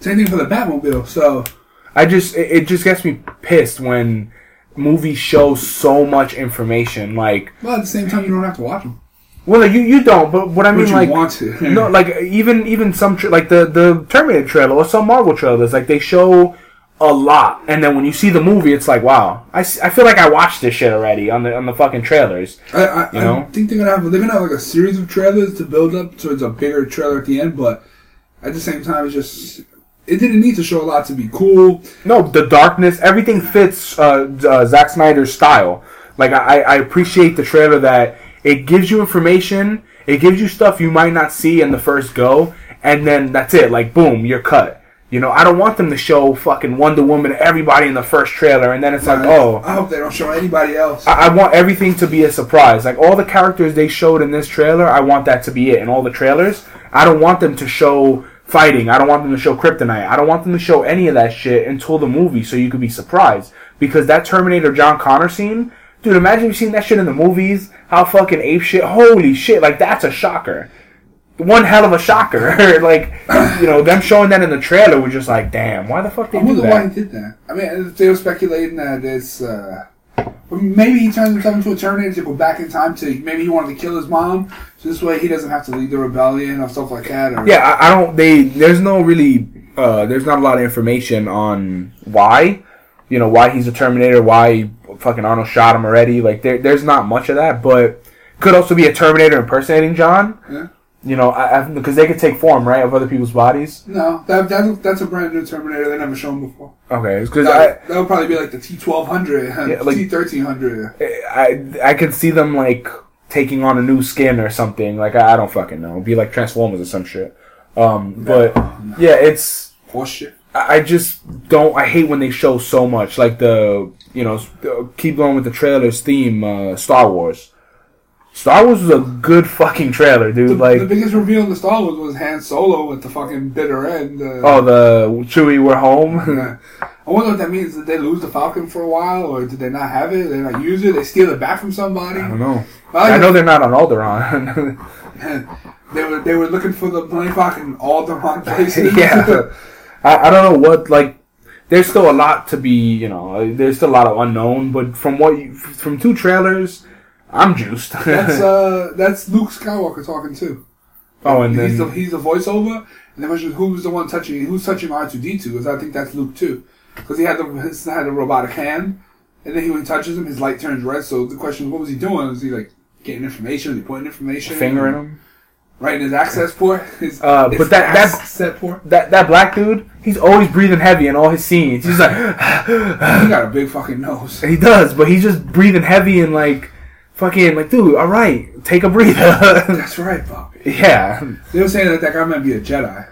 Same thing for the Batmobile. So I just it, it just gets me pissed when movies show so much information. Like, well, at the same time, you don't have to watch them. well, you you don't, but what I mean, you like, want to. no, like even even some tra- like the the Terminator trailer or some Marvel trailers, like they show a lot, and then when you see the movie, it's like, wow, I, I feel like I watched this shit already on the on the fucking trailers. I, I, You know? I think they're gonna have they're gonna have like a series of trailers to build up towards a bigger trailer at the end, but at the same time, it's just it didn't need to show a lot to be cool. No, the darkness, everything fits uh, uh, Zack Snyder's style. Like I, I appreciate the trailer that it gives you information, it gives you stuff you might not see in the first go, and then that's it. Like boom, you're cut. You know, I don't want them to show fucking Wonder Woman to everybody in the first trailer, and then it's like, oh, I hope they don't show anybody else. I, I want everything to be a surprise. Like all the characters they showed in this trailer, I want that to be it in all the trailers. I don't want them to show fighting. I don't want them to show kryptonite. I don't want them to show any of that shit until the movie, so you could be surprised. Because that Terminator John Connor scene, dude, imagine you've seen that shit in the movies. How fucking ape shit! Holy shit! Like that's a shocker. One hell of a shocker. like you know them showing that in the trailer was just like, damn, why the fuck they I do why that? he did that. I mean, they were speculating that it's uh, maybe he turns himself into a Terminator to go back in time to maybe he wanted to kill his mom, so this way he doesn't have to lead the rebellion or stuff like that. Or, Yeah, I, I don't. They there's no really. Uh, there's not a lot of information on why. You know why he's a Terminator. Why fucking Arnold shot him already. Like there, there's not much of that. But could also be a Terminator impersonating John. Yeah. You know, because they could take form right of other people's bodies. No, that, that that's a brand new Terminator they never shown before. Okay, because That, that would probably be like the T twelve hundred, T thirteen hundred. I I could see them like taking on a new skin or something. Like I, I don't fucking know. It'd be like Transformers or some shit. Um, but yeah, it's Horseshit. I I just don't. I hate when they show so much. Like the you know, uh, keep going with the trailers theme. Uh, Star Wars. Star Wars was a good fucking trailer, dude. The, like the biggest reveal in the Star Wars was Han Solo with the fucking bitter end. Uh, oh, the Chewie, we're home. yeah. I wonder what that means. Did they lose the Falcon for a while, or did they not have it? Did they not use it? They steal it back from somebody. I don't know. I, I know they're not on Alderaan. they were they were looking for the all the wrong places. yeah, I, I don't know what like. There's still a lot to be, you know. There's still a lot of unknown, but from what you, from two trailers, I'm juiced. that's uh that's Luke Skywalker talking too. oh, and he's the he's the voiceover, and the question is who's the one touching who's touching R two D two? Because I think that's Luke too, because he had the his, had a robotic hand, and then he when he touches him, his light turns red. So the question is, what was he doing? Was he like getting information? Was he putting information? fingering him. right in his access port. His, Uh, his but that- that- access port. That that black dude, he's always breathing heavy in all his scenes. He's like, He got a big fucking nose. he does, but he's just breathing heavy and like, fucking like, dude, all right, take a breather. That's right, Bobby. yeah, They were saying that that guy might be a Jedi.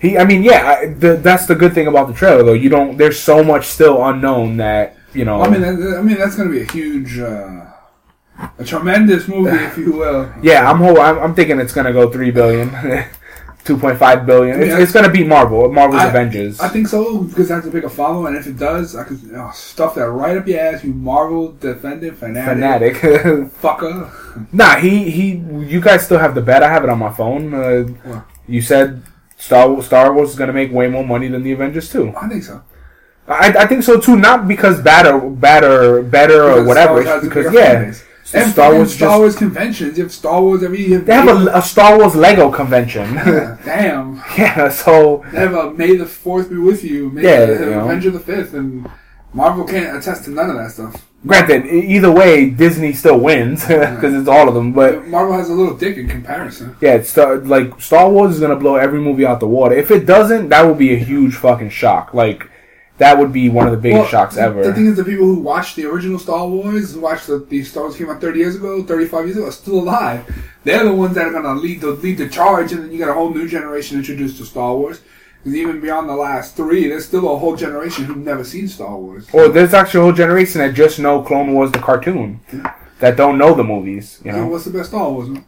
he. I mean, yeah, I, the, that's the good thing about the trailer though. You don't. There's so much still unknown that you know. I mean, that, I mean that's going to be a huge, uh, a tremendous movie, if you will. yeah, I'm whole. I'm, I'm thinking it's gonna go three billion. 2.5 billion. It's, Yeah. it's gonna beat Marvel. Marvel's I- Avengers. I think so because I have to pick a follow, and if it does, I could oh, stuff that right up your ass. You Marvel defendant fanatic, Fanatic. fucker. Nah, he he. You guys still have the bet. I have it on my phone. Uh, you said Star Star Wars is gonna make way more money than the Avengers too. I think so. I, I think so too. Not because better, better, better or whatever. Star Wars It's has a because yeah. Star Wars Star Wars conventions. You have Star Wars every year. they have a, a Star Wars Lego convention. Yeah, damn. yeah, so They have a May the Fourth be with you. May Yeah, the, you know. Avenger the Fifth, and Marvel can't attest to none of that stuff. granted, either way, Disney still wins because it's all of them. But Marvel has a little dick in comparison. yeah, it's Star, like Star Wars is gonna blow every movie out the water. If it doesn't, that would be a huge fucking shock. Like that would be one of the biggest Well, shocks ever. The thing is, the people who watched the original Star Wars, who watched the, the Star Wars came out 30 years ago, 35 years ago, are still alive. They're the ones that are going to lead the lead the charge, and then you got a whole new generation introduced to Star Wars. Because even beyond the last three, there's still a whole generation who've never seen Star Wars. Or there's actually a whole generation that just know Clone Wars the cartoon, that don't know the movies. You know. what's the best Star Wars? Man?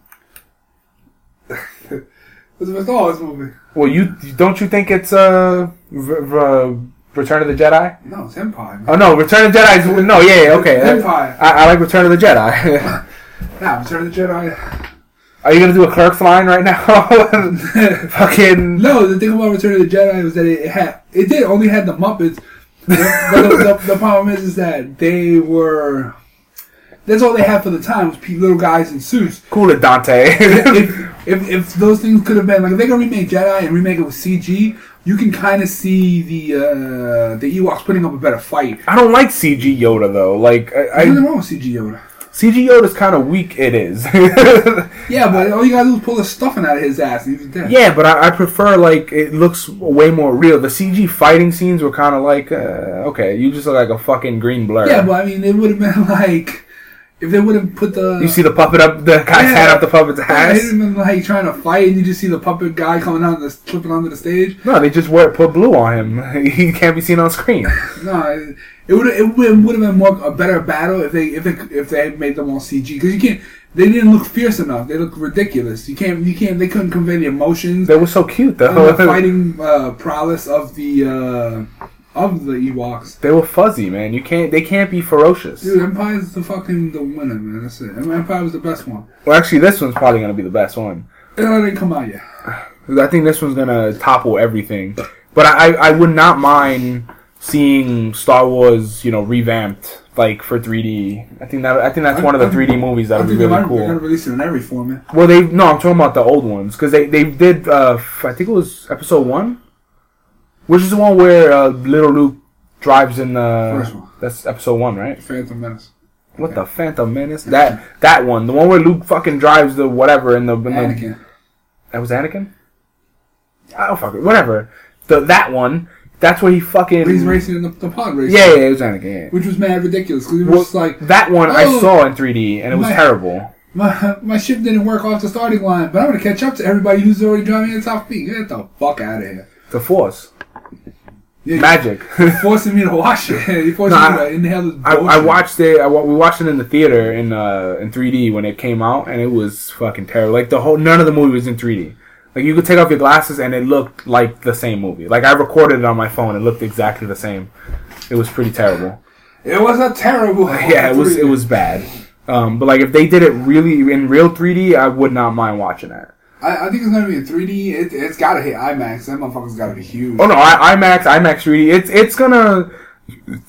what's the best Star Wars movie? Well, you don't you think it's uh, Return of the Jedi? No, it's Empire. Oh no, Return of the Jedi. Is, no, yeah, yeah, okay. Empire. I, I like Return of the Jedi. Now, Return of the Jedi. Are you gonna do a Clerks line right now? Fucking. No, the thing about Return of the Jedi was that it had it did only had the Muppets. but the, the, the problem is, is that they were. That's all they had for the time was little guys in suits. Cool it, Dante. if, if if those things could have been like if they're gonna remake Jedi and remake it with CG, you can kind of see the uh, the Ewoks putting up a better fight. I don't like CG Yoda though. Like I, nothing I wrong with CG Yoda. CG Yoda's kind of weak. It is. Yeah, but all you gotta do is pull the stuffing out of his ass and he's dead. yeah, but I, I prefer like it looks way more real. The CG fighting scenes were kind of like uh, okay, you just look like a fucking green blur. Yeah, but I mean, it would have been like if they would have put the you see the puppet up, the guy's Yeah. hand up the puppet's ass. have been like trying to fight, and you just see the puppet guy coming out, the flipping onto the stage. No, they just wear put blue on him. He can't be seen on screen. No, it- would it would have been more a better battle if they if they if they had made them all CG because you can't. They didn't look fierce enough. They look ridiculous. You can't. You can't. They couldn't convey the emotions They were so cute and the fighting uh, prowess of the uh, of the Ewoks. They were fuzzy, man. You can't. They can't be ferocious. Dude, Empire's the fucking the winner, man. That's it. Empire was the best one. Well, actually, this one's probably gonna be the best one. It didn't come out yet. I think this one's gonna topple everything. But I, I would not mind seeing Star Wars, you know, revamped like for 3D. I think that I think that's one of the 3D movies that I would be really cool. they're gonna release it in every format. Well, they no, I'm talking about the old ones because they they did. Uh, I think it was episode one, which is the one where uh, little Luke drives in the. First one. That's episode one, right? Phantom Menace. What the Phantom Menace? That that one, the one where Luke fucking drives the whatever in the. In the Anakin. that was Anakin. I don't fucking whatever. The that one. That's where he fucking. He's racing in the, the pod race. Yeah, yeah, it was Anakin. Yeah. Which was mad ridiculous because it was Well, just like that one I Oh, saw in 3D and it was my- terrible. my my ship didn't work off the starting line, but I'm gonna catch up to everybody who's already driving at top speed. Get the fuck out of here! The Force, Magic. You're forcing me to watch it. You're forcing No, me I- inhale this I, bullshit. I watched it. I, we watched it in the theater in uh, in 3D when it came out, and it was fucking terrible. Like the whole none of the movie was in 3D. Like you could take off your glasses and it looked like the same movie. Like I recorded it on my phone, it looked exactly the same. It was pretty terrible. It was a terrible. yeah, it was it was bad. Um, but like if they did it really in real 3D, I would not mind watching that. I, I think it's gonna be in 3D. It, it's gotta hit IMAX. That motherfucker's gotta be huge. Oh no, I, IMAX, IMAX 3D. It's it's gonna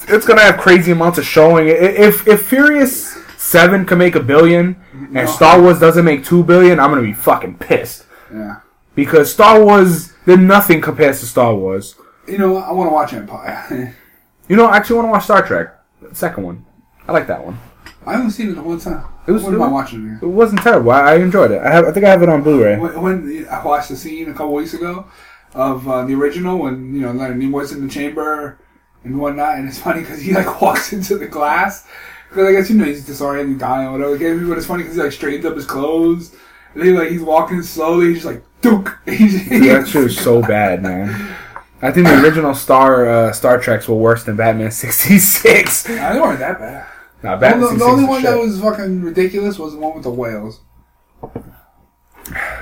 it's gonna have crazy amounts of showing. If if Furious Seven can make a billion and No. Star Wars doesn't make two billion, I'm gonna be fucking pissed Yeah. because Star Wars, then nothing compares to Star Wars. You know? I want to watch Empire. You know, I actually want to watch Star Trek, the second one. I like that one. I haven't seen it the one time. It was- When it am I watching it? It wasn't terrible. I, I enjoyed it. I have, I think I have it on Blu-ray. When, when I watched the scene a couple weeks ago of uh, the original when you know Leonard Nimoy's in the chamber and whatnot, and it's funny because he like walks into the glass because I guess you know he's disoriented, dying or whatever. Okay, but it's funny because he like straightens up his clothes. And he like he's walking slowly. He's just like Duke. He's, Dude, that shit was so bad, man. I think the original Star uh, Star Treks were worse than Batman '66. Nah, they weren't that bad. Nah, The, Batman the 66 only one shit. that was fucking ridiculous was the one with the whales.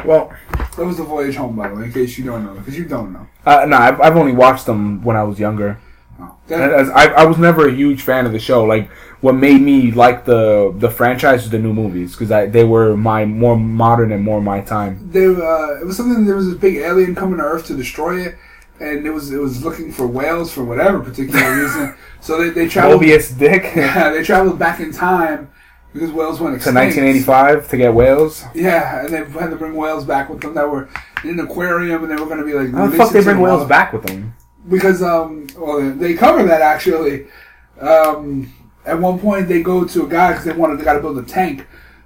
well, That was the Voyage Home, by the way, in case you don't know, because you don't know. uh, no, I've, I've only watched them when I was younger. Oh. And That, As I, I was never a huge fan of the show. Like what made me like the the franchise was the new movies because they were my more modern and more my time. they, uh, it was something. There was this big alien coming to Earth to destroy it, and it was it was looking for whales for whatever particular reason. So they they traveled. Mobius Dick Yeah, they traveled back in time because whales went extinct. To 1985 to get whales. Yeah, and they had to bring whales back with them that were in an aquarium, and they were going to be like. How the fuck they bring whales wild. back with them? because um well they cover that actually um at one point they go to a guy because they wanted they got to build a tank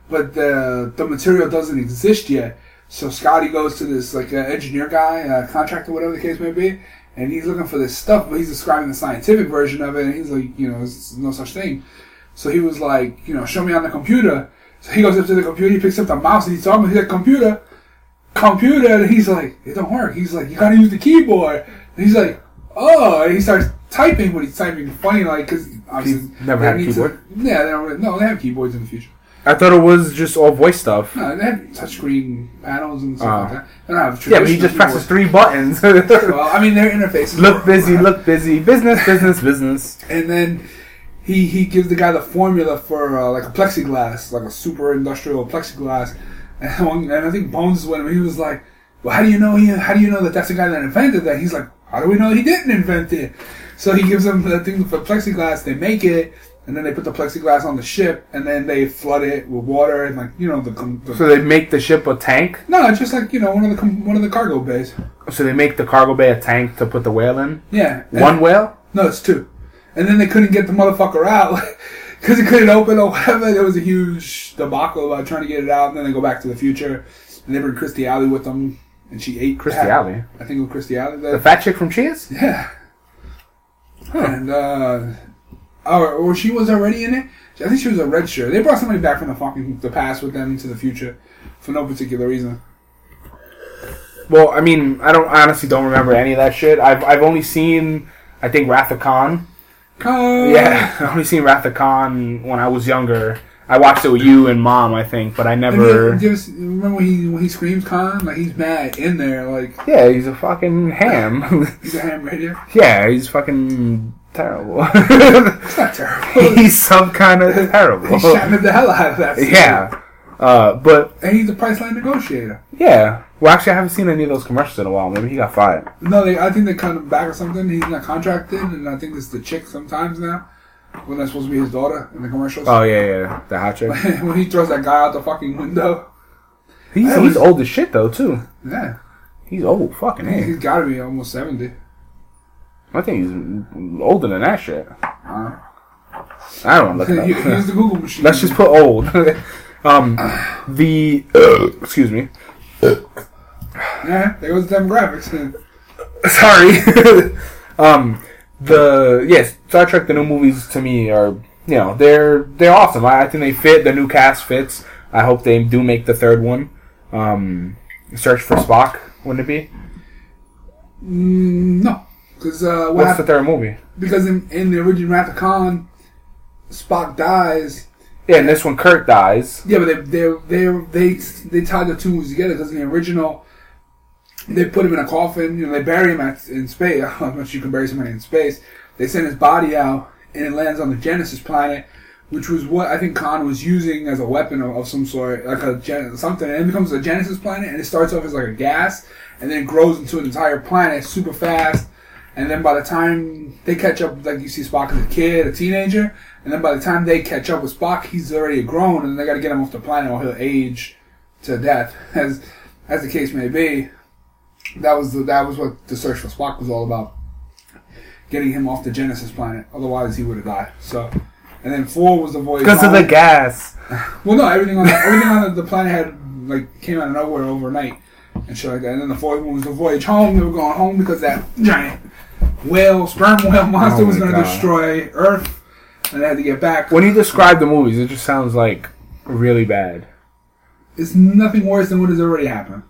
but the the material doesn't exist yet so Scotty goes to this like uh, engineer guy uh, contractor whatever the case may be and he's looking for this stuff but he's describing the scientific version of it and he's like you know there's no such thing. So he was like you know show me on the computer. So he goes up to the computer he picks up the mouse and he's talking he's like computer computer and he's like it don't work. He's like you gotta use the keyboard. And he's like oh and he starts typing but he's typing funny like because obviously He's never they had a need to- yeah they don't no they have keyboards in the future I thought it was just all voice stuff. no they have touchscreen panels and stuff Oh. like that they don't have Yeah, but he just presses three buttons. well I mean their interfaces look busy, look busy. Business, business, business. and then he he gives the guy the formula for uh, like a plexiglass, like a super industrial plexiglass, and, one, and I think Bones is him. He was like, "Well, how do you know he? How do you know that that's the guy that invented that?" He's like, "How do we know he didn't invent it?" So he gives them the thing for plexiglass. They make it, and then they put the plexiglass on the ship, and then they flood it with water and like you know the, the So they make the ship a tank. no, it's just like you know one of the one of the cargo bays. So they make the cargo bay a tank to put the whale in. Yeah, One whale. No, it's two. And then they couldn't get the motherfucker out because it couldn't open or whatever. There was a huge debacle about trying to get it out. And then they go back to the future and they bring Christy Alley with them. And she ate Christy Alley, I think it was Christy Alley. the The, fat chick from Cheers. yeah. And, uh, or, or she was already in it. I think she was a red shirt. They brought somebody back from the fucking the past with them into the future for no particular reason. Well, I mean, I don't I honestly don't remember any of that shit. I've I've only seen I think Wrath of Khan. Uh, Yeah, I only seen Wrath of Khan when I was younger. I watched it with you and mom, I think, but I never. you, you remember when he when he screams Khan like he's mad in there like Yeah, he's a fucking ham. he's a ham radio. yeah, he's fucking terrible. It's not terrible. he's some kind of terrible. He shattered the hell out of that. Yeah, uh, but And he's a Priceline negotiator. yeah. Well, actually, I haven't seen any of those commercials in a while. Maybe he got fired. No, they, I think they cut him back or something. He's not contracted, and I think it's the chick sometimes now. When that's supposed to be his daughter in the commercials. Oh yeah, yeah, the hot chick. when he throws that guy out the fucking window. He's, he's was- old as shit though too. Yeah. He's old, fucking. He's got to be almost 70. I think he's older than that shit. Uh, I don't Look it up. he's the Google machine. Let's just put old. um, the excuse me. Yeah, there the demographics. Sorry. um, the yes, Star Trek. The new movies to me are you know they're they're awesome. I, I think they fit. The new cast fits. I hope they do make the third one. Um, Search for Spock. Wouldn't it be? Mm, no. Because uh, what What's the third movie? Because in, in the original Wrath of Khan, Spock dies. Yeah, and this one Kirk dies. Yeah, but they they they they they tied the two movies together because in the original, they put him in a coffin. You know, they bury him at, in space. How much you can bury somebody in space? They send his body out, and it lands on the Genesis planet, which was what I think Khan was using as a weapon of, of some sort, like a gen- something. And it becomes a Genesis planet, and it starts off as like a gas, and then it grows into an entire planet super fast. And then by the time they catch up, like you see Spock as a kid, a teenager, and then by the time they catch up with Spock, he's already grown, and they got to get him off the planet or he'll age to death, as as the case may be. That was the, that was what the search for Spock was all about, getting him off the Genesis planet. Otherwise, he would have died. So, and then four was the voyage Because of the gas. Well, no, everything on the, everything on the, the planet had like came out of nowhere overnight and shit like that. And then the fourth one was the voyage home. They were going home because that giant whale, sperm whale oh monster Oh was going to destroy Earth, and they had to get back. When you describe the movies, it just sounds like really bad. It's nothing worse than what has already happened.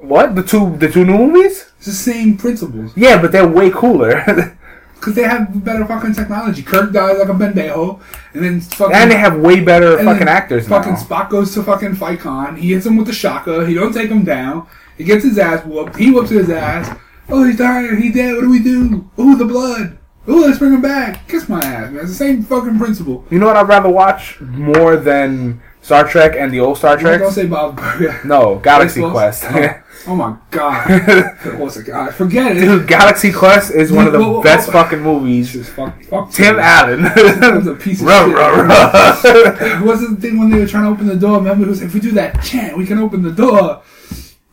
What the two the two new movies? It's the same principles Yeah, but they're way cooler, because they have better fucking technology. Kirk dies like a bendejo, and then fucking and they have way better fucking actors Fucking now. Spock goes to fucking Khan. He hits him with the shaka. He don't take him down. He gets his ass whooped. He whoops his ass. Oh, he's dying. He dead. What do we do? Ooh, the blood. Ooh, let's bring him back. Kiss my ass, man. It's the same fucking principle. You know what I'd rather watch more than Star Trek and the old Star Don't Trek? say Bob Burger. No, Galaxy Xbox? Quest. Oh, oh my god. What's it? God, forget it. Dude, Galaxy Quest is one of the best fucking movies. Fuck, fuck Tim Tim Allen. was a piece of Ruh, shit. ruh, ruh. Wasn't the thing when they were trying to open the door? Remember, it was if we do that chant, we can open the door.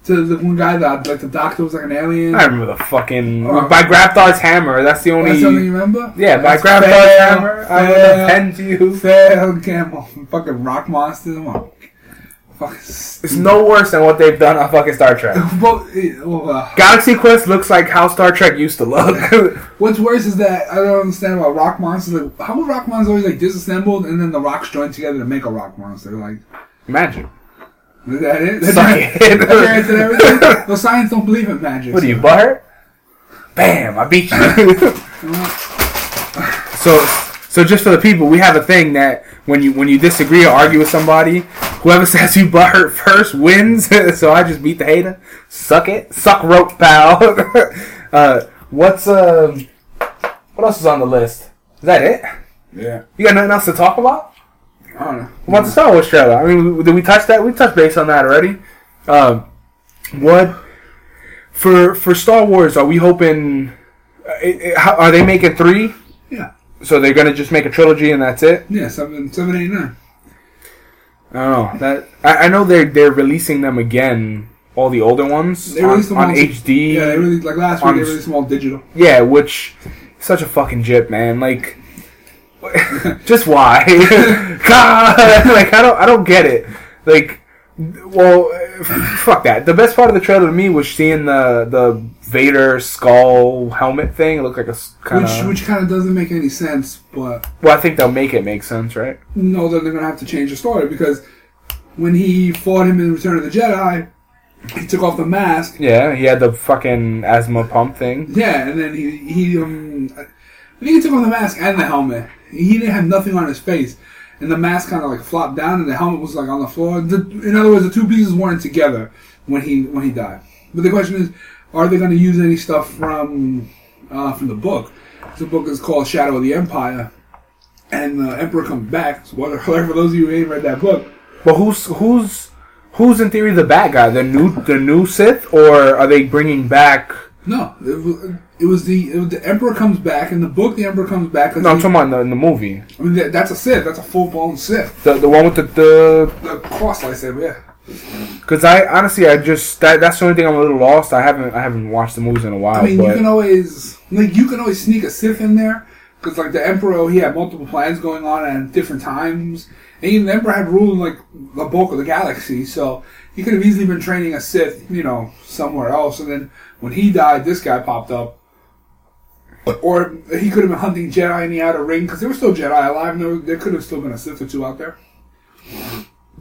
To the one guy that like the doctor was like an alien. I remember the fucking Oh. by Grabthar's hammer. That's the only. That's something you remember? yeah, by fair, hammer. I will you. fair gamble. Fucking rock monsters. A- It's no worse than what they've done on fucking Star Trek. Well, uh, Galaxy Quest looks like how Star Trek used to look. what's worse is that I don't understand about rock monsters. Like, how are rock monsters always like disassembled and then the rocks joined together to make a rock monster? Like, Magic. Is that it? That's Suck your- answer to everything? Well, science don't believe in magic. What are you, so- butthurt? Bam! I beat you. so, so just for the people, we have a thing that when you when you disagree or argue with somebody, whoever says you butthurt first wins. so I just beat the hater. Suck it, suck rope, pal. uh, what's uh, what else is on the list? Is that it? Yeah. You got nothing else to talk about? I don't know. What about the Star Wars trailer? I mean, did we touch that? We touched base on that already. Um, what for for Star Wars? Are we hoping? Uh, it- it- how, are they making three? Yeah. So they're gonna just make a trilogy and that's it? Yeah, seven, seven, eight, nine. I don't know. That I, I know they're they're releasing them again. All the older ones They on, on HD. Yeah, they released like last week. on They released them all digital. Yeah, which such a fucking jip, man. Like, just why? God, like I don't, I don't get it. Like, well, fuck that. The best part of the trailer to me was seeing the the Vader skull helmet thing. It looked like a kind which of. which kind of doesn't make any sense, but Well, I think they'll make it make sense, right? no, then they're gonna have to change the story because when he fought him in Return of the Jedi, he took off the mask. Yeah, he had the fucking asthma pump thing. Yeah, and then he he um, I think he took off the mask and the helmet. He didn't have nothing on his face, and the mask kind of like flopped down, and the helmet was like on the floor. The, in other words, the two pieces weren't together when he when he died. But the question is, are they going to use any stuff from uh, from the book? The book is called Shadow of the Empire, and the Emperor comes back. Spoiler alert for those of you who ain't read that book. But who's who's who's in theory the bad guy? The new the new Sith, or are they bringing back? No, it was, the it was the Emperor comes back in the book. The Emperor comes back. No, I'm he- talking about in the, in the movie. I mean, that, that's a Sith. That's a full blown Sith. The the one with the the The cross lightsaber, yeah. Because I honestly, I just that that's the only thing I'm a little lost. I haven't I haven't watched the movies in a while. I mean, but you can always like you can always sneak a Sith in there because like the Emperor, oh, he had multiple plans going on at different times, and even the Emperor had ruled like the bulk of the galaxy. So he could have easily been training a Sith, you know, somewhere else. And then when he died, this guy popped up. Or he could have been hunting Jedi in the Outer Ring because there were still Jedi alive. And there, could have still been a Sith or two out there.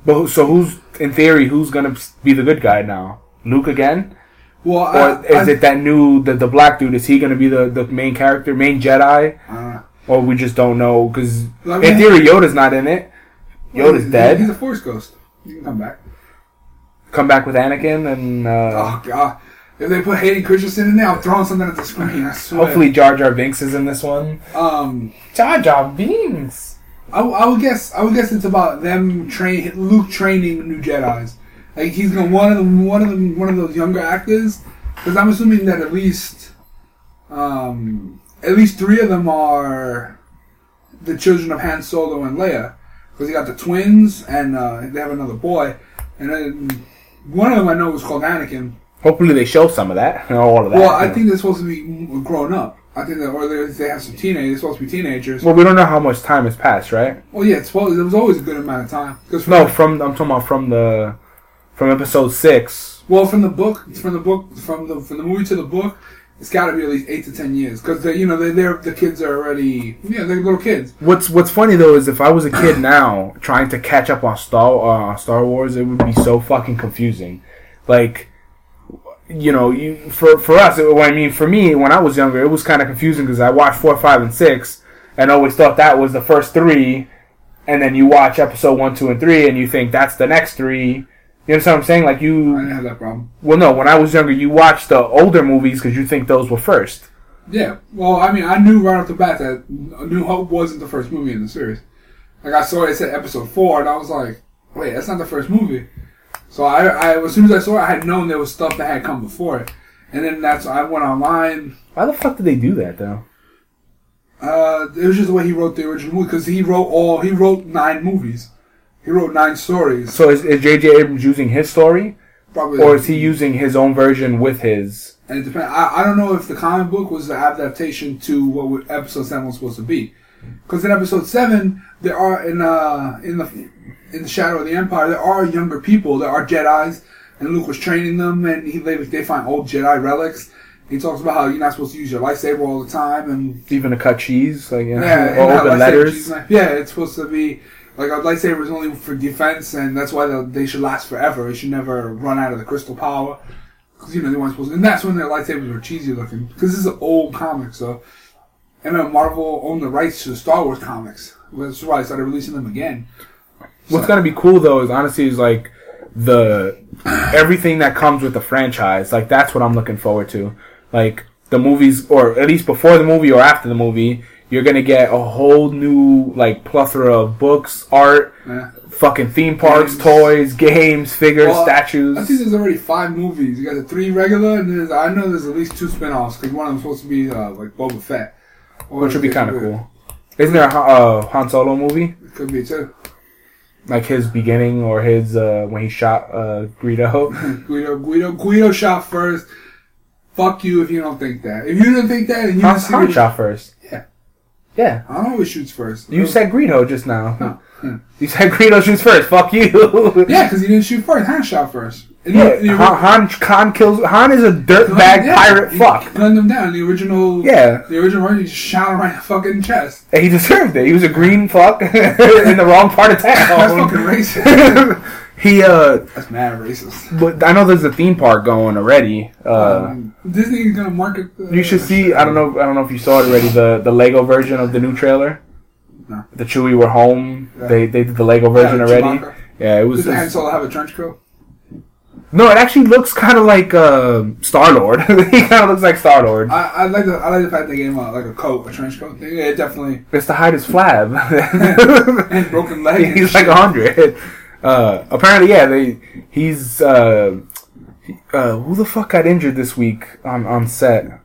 but so who's in theory who's gonna be the good guy now? Luke again, Well, or I, is I, it that new the the black dude? Is he gonna be the the main character, main Jedi, uh, or we just don't know? Because I mean- in theory, Yoda's not in it. Yoda's he's- dead. He's a Force ghost. You can come back. come back with Anakin and uh, Oh god. If they put Hayden Christensen in there, I'm throwing something at the screen. I swear. hopefully Jar Jar Binks is in this one. Um, Jar Jar Binks. I, I would guess. I would guess it's about them train Luke training new Jedi's. Like he's gonna one of them, one of them, one of those younger actors. Because I'm assuming that at least, um, at least three of them are the children of Han Solo and Leia. Because you got the twins and uh, they have another boy, and then one of them I know was called Anakin. Hopefully they show some of that. All of that. Well, I think they're supposed to be grown up. I think that, or they, they have some teenagers. They're supposed to be teenagers. Well, we don't know how much time has passed, right? Well, yeah, it's supposed, it was always a good amount of time. Because No, from I'm talking about from the from episode six. well, from the book, from the book, from the from the movie to the book, it's got to be at least eight to ten years. Because you know they they're the kids are already yeah they're little kids. What's What's funny though is if I was a kid now trying to catch up on Star uh, Star Wars, it would be so fucking confusing. Like, you know, you for for us, it, well, I mean, for me when I was younger, it was kind of confusing because I watched four, five, and six, and always thought that was the first three, and then you watch episode one, two, and three, and you think that's the next three. You understand what I'm saying? Like I you, didn't have that problem. well, no, when I was younger, you watched the older movies because you think those were first. Yeah, well, I mean, I knew right off the bat that New Hope wasn't the first movie in the series. Like I saw it said episode four, and I was like, wait, that's not the first movie. So I, I as soon as I saw it, I had known there was stuff that had come before it, and then that's I went online. Why the fuck did they do that though? Uh, it was just the way he wrote the original movie because he wrote all he wrote nine movies. He wrote nine stories. So is, is J.J. Abrams using his story, Probably, or is he using his own version with his? And it depends. I, I don't know if the comic book was the adaptation to what episode seven was supposed to be. Because in episode seven, there are in uh in the in the Shadow of the Empire, there are younger people. There are Jedi's, and Luke was training them, and he they, they find old Jedi relics. He talks about how you're not supposed to use your lightsaber all the time, and Even to cut cheese, like you know, yeah, open letters. cheese Yeah, it's supposed to be like a lightsaber is only for defense, and that's why they- they should last forever. It should never run out of the crystal power. Because you know they weren't supposed, to, and that's when their lightsabers were cheesy looking. Because this is an old comic, so and then Marvel owned the rights to the Star Wars comics. That's why they started releasing them again. What's gonna be cool though is honestly is like the everything that comes with the franchise. Like that's what I'm looking forward to. Like the movies, or at least before the movie or after the movie, you're gonna get a whole new like plethora of books, art, Yeah. fucking theme parks, Games. toys, games, figures, Well, statues. I think there's already five movies. You got the three regular, and there's, I know there's at least two spin-offs because one of them's supposed to be uh, like Boba Fett, Or which would be kind of cool. Isn't there a Han- uh, Han Solo movie? It could be too. Like his beginning or his uh, when he shot uh, Greedo. Guido, Guido, Guido shot first. Fuck you if you don't think that. If you didn't think that, and you Han, Han shot first. Yeah. Yeah. I always shoots first. You said Guido just now. No. You said Greedo shoots first. Fuck you. Yeah, because he didn't shoot first. Han shot first. And Yeah, the- the- Han, Han Han kills. Han is a dirtbag Yeah, pirate. he Fuck. Gunned him down. The original. Yeah, The original one, he just shot him right in the fucking chest. and he deserved it. He was a green fuck in the wrong part of town. That's fucking racist. he uh, That's mad racist. but I know there's a theme park going already. Uh, Um, Disney's gonna market. Uh, you should see. I don't know. I don't know if you saw it already. The the Lego version of the new trailer. No. The Chewie were home. Yeah. They they did the Lego version already. Chewbacca. Yeah, it was. Does Han Solo have a trench coat? No, it actually looks kind of like uh, Star Lord. he kind of looks like Star Lord. I, I like the I like the fact they gave him a, like a coat, a trench coat. Yeah, it definitely. It's to hide his flab. And broken leg. he's like a hundred. Uh, apparently, yeah, they he's uh, uh, who the fuck got injured this week on on set?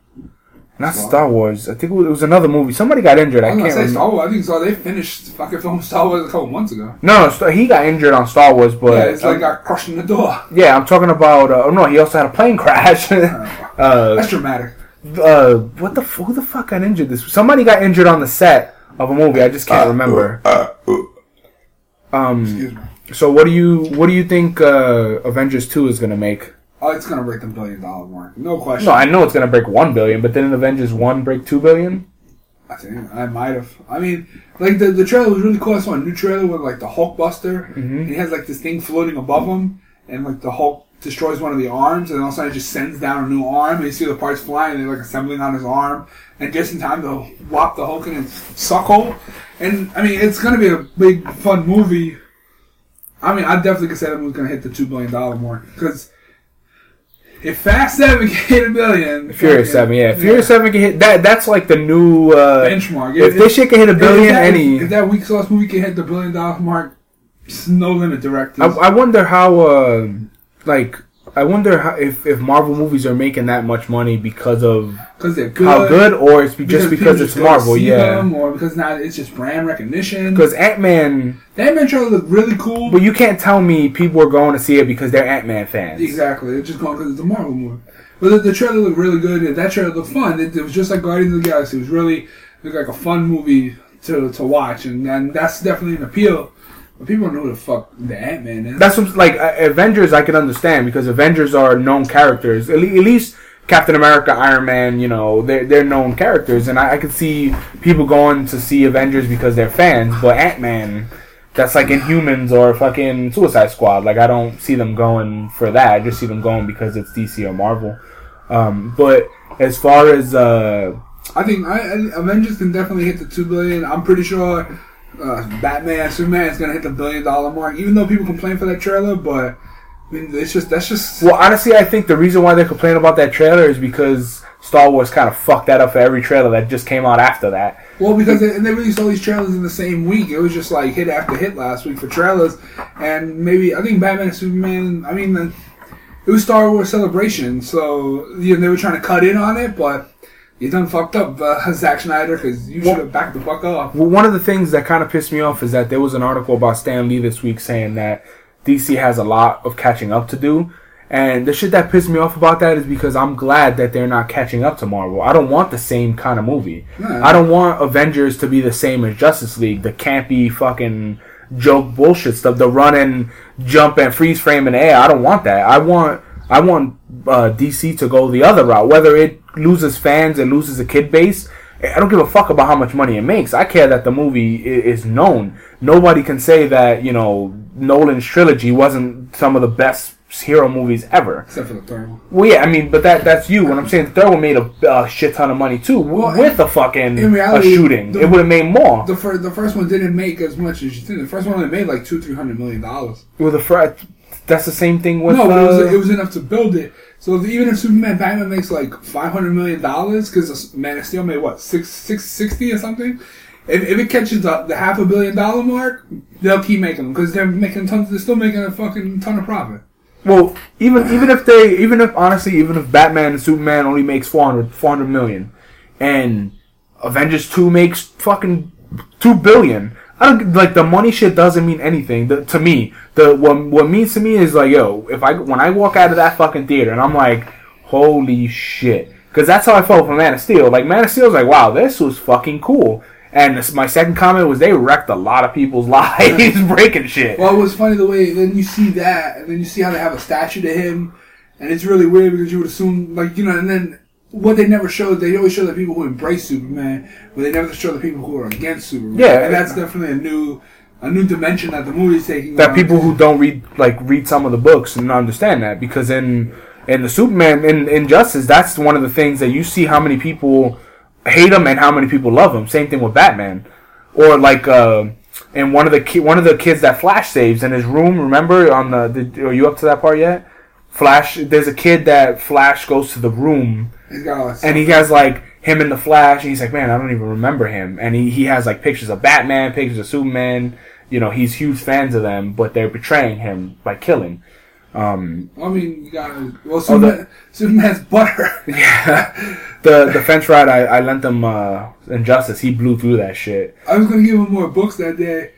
Not Star- Star Wars. I think it was, another movie. Somebody got injured. I I can't say remember. Star Wars. I think so. They finished fucking filming Star Wars a couple months ago. No, no, he got injured on Star Wars, but yeah, it's like um, got crushed in the door. yeah, I'm talking about. Uh, oh no, he also had a plane crash. uh, That's dramatic. uh, what the who the fuck got injured this? Somebody got injured on the set of a movie. I just can't remember. Um, Excuse me. so what do you what do you think uh, Avengers Two is gonna make? Oh, it's gonna break the billion dollar mark. No question. No, I know it's gonna break one billion, but didn't Avengers One break two billion? I think I might have. I mean, like the the trailer was really cool. I saw a new trailer with like the Hulkbuster, mm-hmm. and he has like this thing floating above him, and like the Hulk destroys one of the arms, and all of a sudden it just sends down a new arm, and you see the parts flying, and they're like assembling on his arm, and just in time to whop the Hulk in his suck hole. And I mean, it's gonna be a big fun movie. I mean, I definitely could say that movie's gonna hit the two billion dollar mark because if Fast Seven can hit a billion, Furious Seven, yeah. Furious Seven can hit that. That's like the new uh, benchmark. If this shit can hit a billion, if that, any. if that weak sauce movie can hit the billion dollar mark, it's no limit directors. I, I wonder how, uh, like, I wonder how, if if Marvel movies are making that much money because of because they're good. how good, or it's be- just because it's Marvel, yeah. or because now it's just brand recognition. Because Ant Man, that man trailer looked really cool. but you can't tell me people are going to see it because they're Ant Man fans. Exactly. It's just going because it's a Marvel movie. But the, the trailer looked really good. And that trailer looked fun. It, it was just like Guardians of the Galaxy. It was really looked like a fun movie to to watch, and, and that's definitely an appeal. But people don't know who the fuck the Ant Man is. That's what, like uh, Avengers. I can understand because Avengers are known characters. At, le- at least Captain America, Iron Man. You know, they're they're known characters, and I, I could see people going to see Avengers because they're fans. But Ant Man, that's like Inhumans or fucking Suicide Squad. Like I don't see them going for that. I just see them going because it's DC or Marvel. Um, but as far as uh, I think I, I, Avengers can definitely hit the two billion. I'm pretty sure uh, Batman, Superman is gonna hit the billion dollar mark. Even though people complain for that trailer, but I mean, it's just that's just well, honestly, I think the reason why they're complaining about that trailer is because Star Wars kind of fucked that up for every trailer that just came out after that. Well, because they, and they released all these trailers in the same week. It was just like hit after hit last week for trailers, and maybe I think Batman and Superman. I mean, it was Star Wars Celebration, so you know, they were trying to cut in on it, but you done fucked up, uh, Zack Snyder, because you should have backed the fuck off. Well, one of the things that kind of pissed me off is that there was an article about Stan Lee this week saying that DC has a lot of catching up to do. And the shit that pissed me off about that is because I'm glad that they're not catching up to Marvel. I don't want the same kind of movie. I don't want Avengers to be the same as Justice League, the campy fucking joke bullshit stuff, the run and jump and freeze frame in the air. I don't want that. I want I want uh, DC to go the other route, whether it loses fans and loses a kid base. I don't give a fuck about how much money it makes. I care that the movie is known. Nobody can say that you know Nolan's trilogy wasn't some of the best hero movies ever. Except for the third one. Well, yeah, I mean, but that that's you. When I'm saying the third one made a uh, shit ton of money too, Well, with a fucking in reality, a shooting, the- it would have made more. The first, the first one didn't make as much as you think. The first one only made like two, three hundred million dollars. Well, the fr- that's the same thing with No, but it was, uh, it was enough to build it. So even if Superman Batman makes like five hundred million dollars, because Man of Steel made what six six sixty or something. If, if it catches up the half a billion dollar mark, they'll keep making them because they're making tons. They're still making a fucking ton of profit. Well, even even if they, even if honestly, even if Batman and Superman only makes 400, 400 million, and Avengers two makes fucking two billion, I don't like the money shit doesn't mean anything the, to me. The what what means to me is like, yo, if I when I walk out of that fucking theater and I'm like, holy shit, because that's how I felt for Man of Steel. Like Man of Steel was like, wow, this was fucking cool. And this, my second comment was they wrecked a lot of people's lives breaking shit. Well, it was funny the way then you see that, and then you see how they have a statue to him, and it's really weird because you would assume like you know, and then what they never showed, they always show the people who embrace Superman, but they never show the people who are against Superman. Yeah. and that's definitely a new, a new dimension that the movie's taking. that people who don't read like read some of the books and understand that because in in the Superman in Injustice that's one of the things that you see how many people hate him and how many people love him. Same thing with Batman, or like uh, and one of the ki- one of the kids that Flash saves in his room. Remember on the, the are you up to that part yet? Flash, there's a kid that Flash goes to the room He's got all and he has like him in the Flash, and he's like, man, I don't even remember him. And he, he has like pictures of Batman, pictures of Superman. You know, he's huge fans of them, but they're betraying him by killing. Um, I mean, you got well, Superman, Superman's butter. yeah, the the fence ride I, I lent him uh, Injustice. He blew through that shit. I was gonna give him more books that day.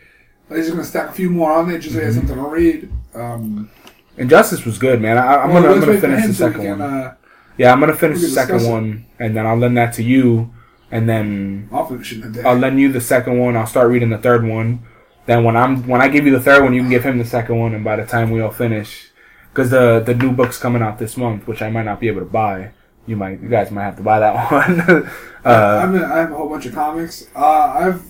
I was just gonna stack a few more on there just so he had Mm-hmm. something to read. Um, Injustice was good, man. I, I'm well, gonna I'm gonna finish the second can, one. Uh, Yeah, I'm gonna finish the second it. one, and then I'll lend that to you, and then I'll finish it in a day. I'll lend you the second one. I'll start reading the third one. Then when I'm when I give you the third one, you can give him the second one, and by the time we all finish, because the the new book's coming out this month, which I might not be able to buy. You might, you guys might have to buy that one. uh, I have a whole bunch of comics. Uh, I've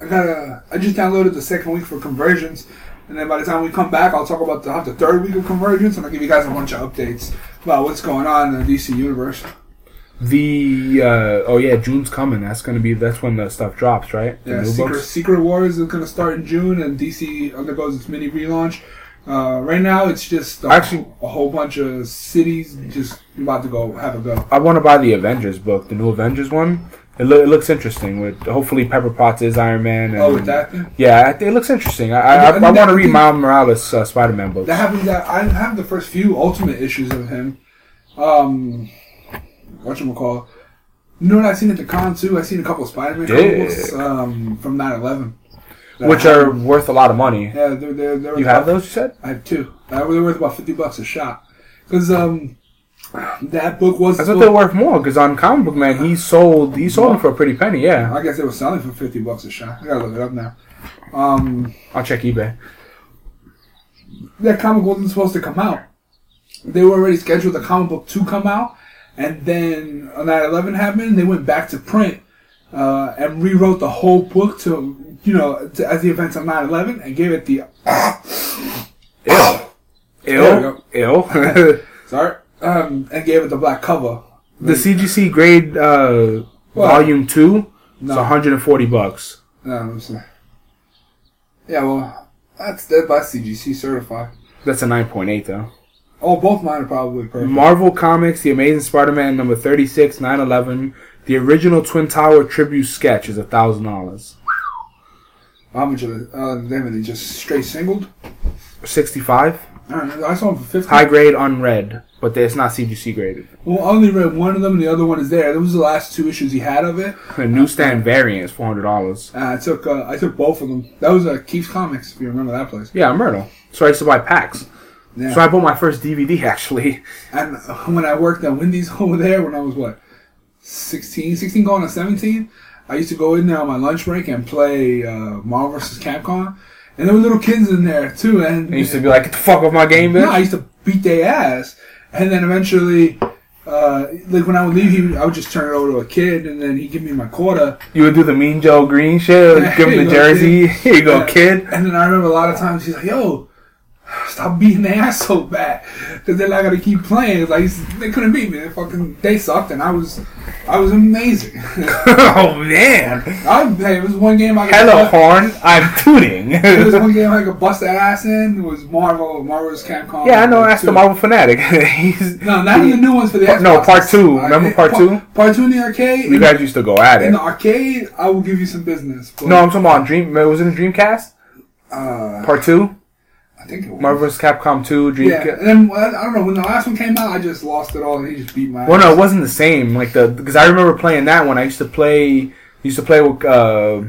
I got a, I just downloaded the second week for convergence, and then by the time we come back, I'll talk about the, the third week of convergence, and I'll give you guys a bunch of updates about what's going on in the DC universe. The uh, oh yeah, June's coming. That's gonna be that's when the stuff drops, right? The Yeah, new Secret, books? Secret Wars is going to start in June, and DC undergoes its mini relaunch. Uh, right now, it's just a, Actually- a whole bunch of cities just about to go have a go. I want to buy the Avengers book, the new Avengers one. It, loo- it looks interesting. With hopefully Pepper Potts is Iron Man. And, Oh, with that? Yeah, it looks interesting. I I, I, then I want to read I Miles Morales uh, Spider Man books. That happens. That I have the first few Ultimate issues of him. Um, what you call? You know what I've seen at the con too? I've seen a couple of Spider-Man books um, from 9/11, that which are worth a lot of money. yeah, they're, they're, they're You have those? You said? I have two. Uh, they're worth about fifty bucks a shot. Because um, that book was. I thought they were worth more because on Comic Book Man he sold he sold them for a pretty penny. Yeah, I guess they were selling for fifty bucks a shot. I gotta look it up now. Um, I'll check eBay. that comic wasn't supposed to come out. They were already scheduled the comic book to come out, and then on 9/11 happened. They went back to print uh, and rewrote the whole book to you know to, as the events of 9/11 and gave it the Ill, ill, ill. sorry um, and gave it the black cover. the CGC grade uh, What? volume two is 140 bucks. No. Yeah, well, that's that's by CGC certified. That's a 9.8 though. Oh, both mine are probably perfect. Marvel Comics, The Amazing Spider-Man number 36, 911. The original Twin Tower tribute sketch is a thousand dollars. How much? Uh, they just straight singled. 65. I, I saw them for fifty. High grade, unread, but it's not CGC graded. Well, I only read one of them, and the other one is there. Those were the last two issues he had of it. The newsstand variant is four hundred dollars. Uh, I took uh, I took both of them. That was uh, Keith's Comics, if you remember that place. Yeah, Myrtle. So I used to buy packs. Yeah. So I bought my first DVD actually. and uh, when I worked at Wendy's over there, when I was what, 16, 16 going on seventeen, I used to go in there on my lunch break and play uh, Marvel vs. Capcom, and there were little kids in there too. And I used to be like, "Get the fuck off my game, bitch!" no, I used to beat their ass, and then eventually. Uh, like when I would leave, he, I would just turn it over to a kid, and then he'd give me my quarter. You would do the Mean Joe Green shit. Give him the jersey. Here you go, kid. And then I remember a lot of times he's like, "Yo, stop beating the ass so bad," because they're not gonna keep playing. It's like they couldn't beat me. They fucking they sucked, and I was I was amazing. oh man! I, hey, it was one game I could Hello, bust, horn. I'm tooting. it was one game I could bust that ass in. It was Marvel, Marvel's Capcom. yeah, I know. That's the Marvel fanatic. He's, No, not the new ones for the Xbox. no, part two. I- Remember part part- two? Part two in the arcade. you guys used to go at it in the arcade, I will give you some business. But, No, I'm talking about Dream. Was it a Dreamcast? uh, Part two. Think it was. Marvel vs. Capcom two. Yeah, Dreamcast. and then well, I don't know when the last one came out, I just lost it all, and he just beat my. Well, ass. no, it wasn't the same. Like the because I remember playing that one. I used to play. Used to play with uh,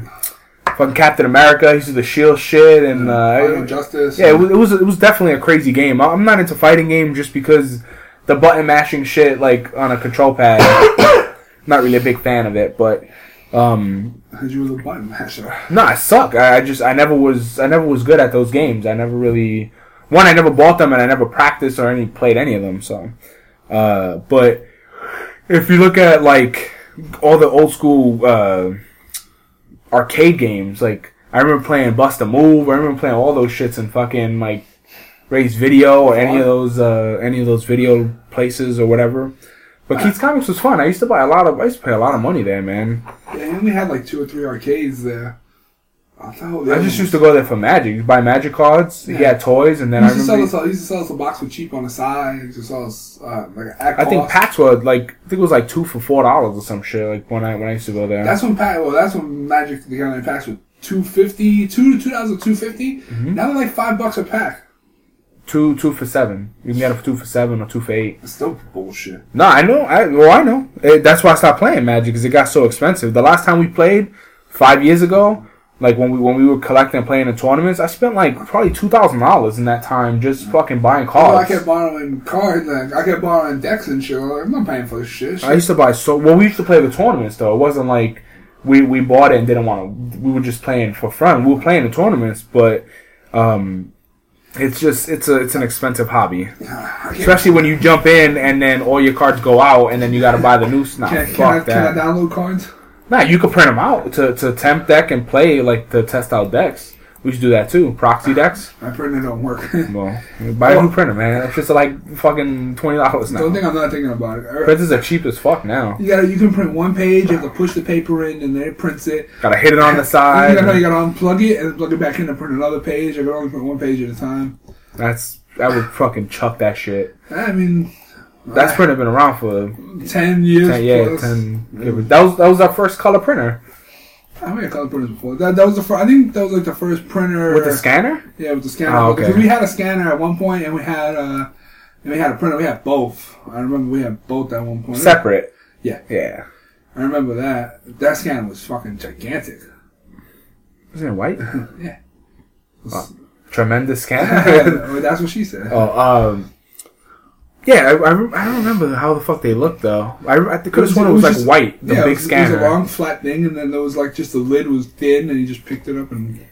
fucking Captain America. I used to do the Shield shit and Final uh, Justice. yeah, it was, it was it was definitely a crazy game. I'm not into fighting game just because the button mashing shit like on a control pad. not really a big fan of it, but um, Because you was a button masher. no, I suck. I, I just I never was I never was good at those games. I never really one. I never bought them and I never practiced or any played any of them. So, uh, but if you look at like all the old school uh, arcade games, like I remember playing Bust a Move. I remember playing all those shits in fucking like Ray's Video or any of those uh, any of those video places or whatever. But Keith's Comics was fun. I used to buy a lot of. I used to pay a lot of money there, man. Yeah, he only had like two or three arcades there. I thought I just used to go there for magic. You buy magic cards. He Yeah. had toys, and then He I used, to remember. sell us, he used to sell us a box for cheap on the side. He used to sell us uh, like act I think packs were like I think it was like two for four dollars or some shit. Like when I when I used to go there. That's when pack. Well, that's when Magic the Gathering packs were two fifty, two two thousand two fifty. Mm-hmm. Now they're like five bucks a pack. Two two for seven. You can get it for two for seven or two for eight. It's still bullshit. No, I know. I well, I know. Eh, that's why I stopped playing Magic because it got so expensive. The last time we played, five years ago, like when we when we were collecting and playing in tournaments, I spent like probably two thousand dollars in that time just fucking buying Oh, I kept borrowing cards. Like, I kept borrowing decks and shit. Like, I'm not paying for this shit. I used to buy so well. We used to play the tournaments though. It wasn't like we we bought it and didn't want to. We were just playing for fun. We were playing the tournaments, but um, it's just it's a it's an expensive hobby, especially when you jump in and then all your cards go out and then you got to buy the new stuff. Can, I, can, I, can I download cards? Nah, you could print them out to to temp deck and play like to test out decks. We should do that too. Proxy decks. My printer don't work. Well, buy a new printer, man. It's just like fucking twenty dollars now. Don't think I'm not thinking about it. Printers are cheap as fuck now. You gotta, you can print one page. You have to push the paper in, and then it prints it. Gotta hit it on the You side. gotta, you gotta unplug it and plug it back in to print another page. I can only print one page at a time. That's that would fucking chuck that shit. I mean, That's I- printer been around for ten years. 10, yeah, plus. 10, that was that was our first color printer I made a color printers before. That, that was the first. I think that was like the first printer with the scanner. Yeah, with the scanner. Oh, okay. Because we had a scanner at one point, and we had uh, and we had a printer. We had both. I remember we had both at one point. Separate. Yeah. Yeah. I remember that. That scanner was fucking gigantic. Was it white? yeah. Wow. Tremendous scanner. That's what she said. oh, um. Yeah, I, I, I don't remember how the fuck they looked though. I, I could have sworn it was, like just- white, the yeah, big it was, scanner. It was a long flat thing, and then there was like just the lid was thin, and you just picked it up and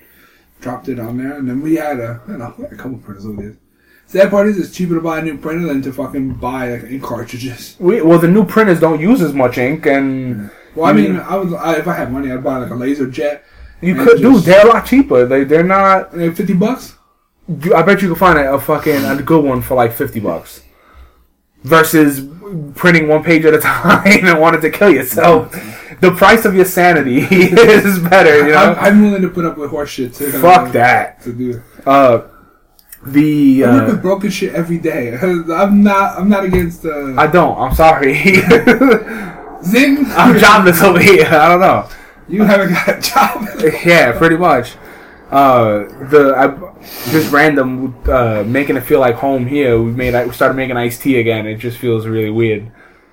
dropped it on there. And then we had a, I know, a couple printers over there. Sad part is, it's cheaper to buy a new printer than to fucking buy like ink cartridges. we, well, the new printers don't use as much ink, and Well, I You- mean, I was I, if I had money, I'd buy like a laser jet. you could, just- dude. They're a lot cheaper. They, they're not. Like fifty bucks. I bet you can find a, a fucking a good one for like fifty bucks, versus printing one page at a time and wanting to kill yourself. The price of your sanity is better. You know. I'm, I'm willing to put up with horse shit to Fuck that. to do. Uh, the I work uh, with broken shit every day. I'm not. I'm not against. Uh, I don't. I'm sorry. Zing. I'm jobless over here. I don't know. You haven't got a job. Yeah, pretty much. Uh, the I, just random uh, making it feel like home here. We made we started making iced tea again. It just feels really weird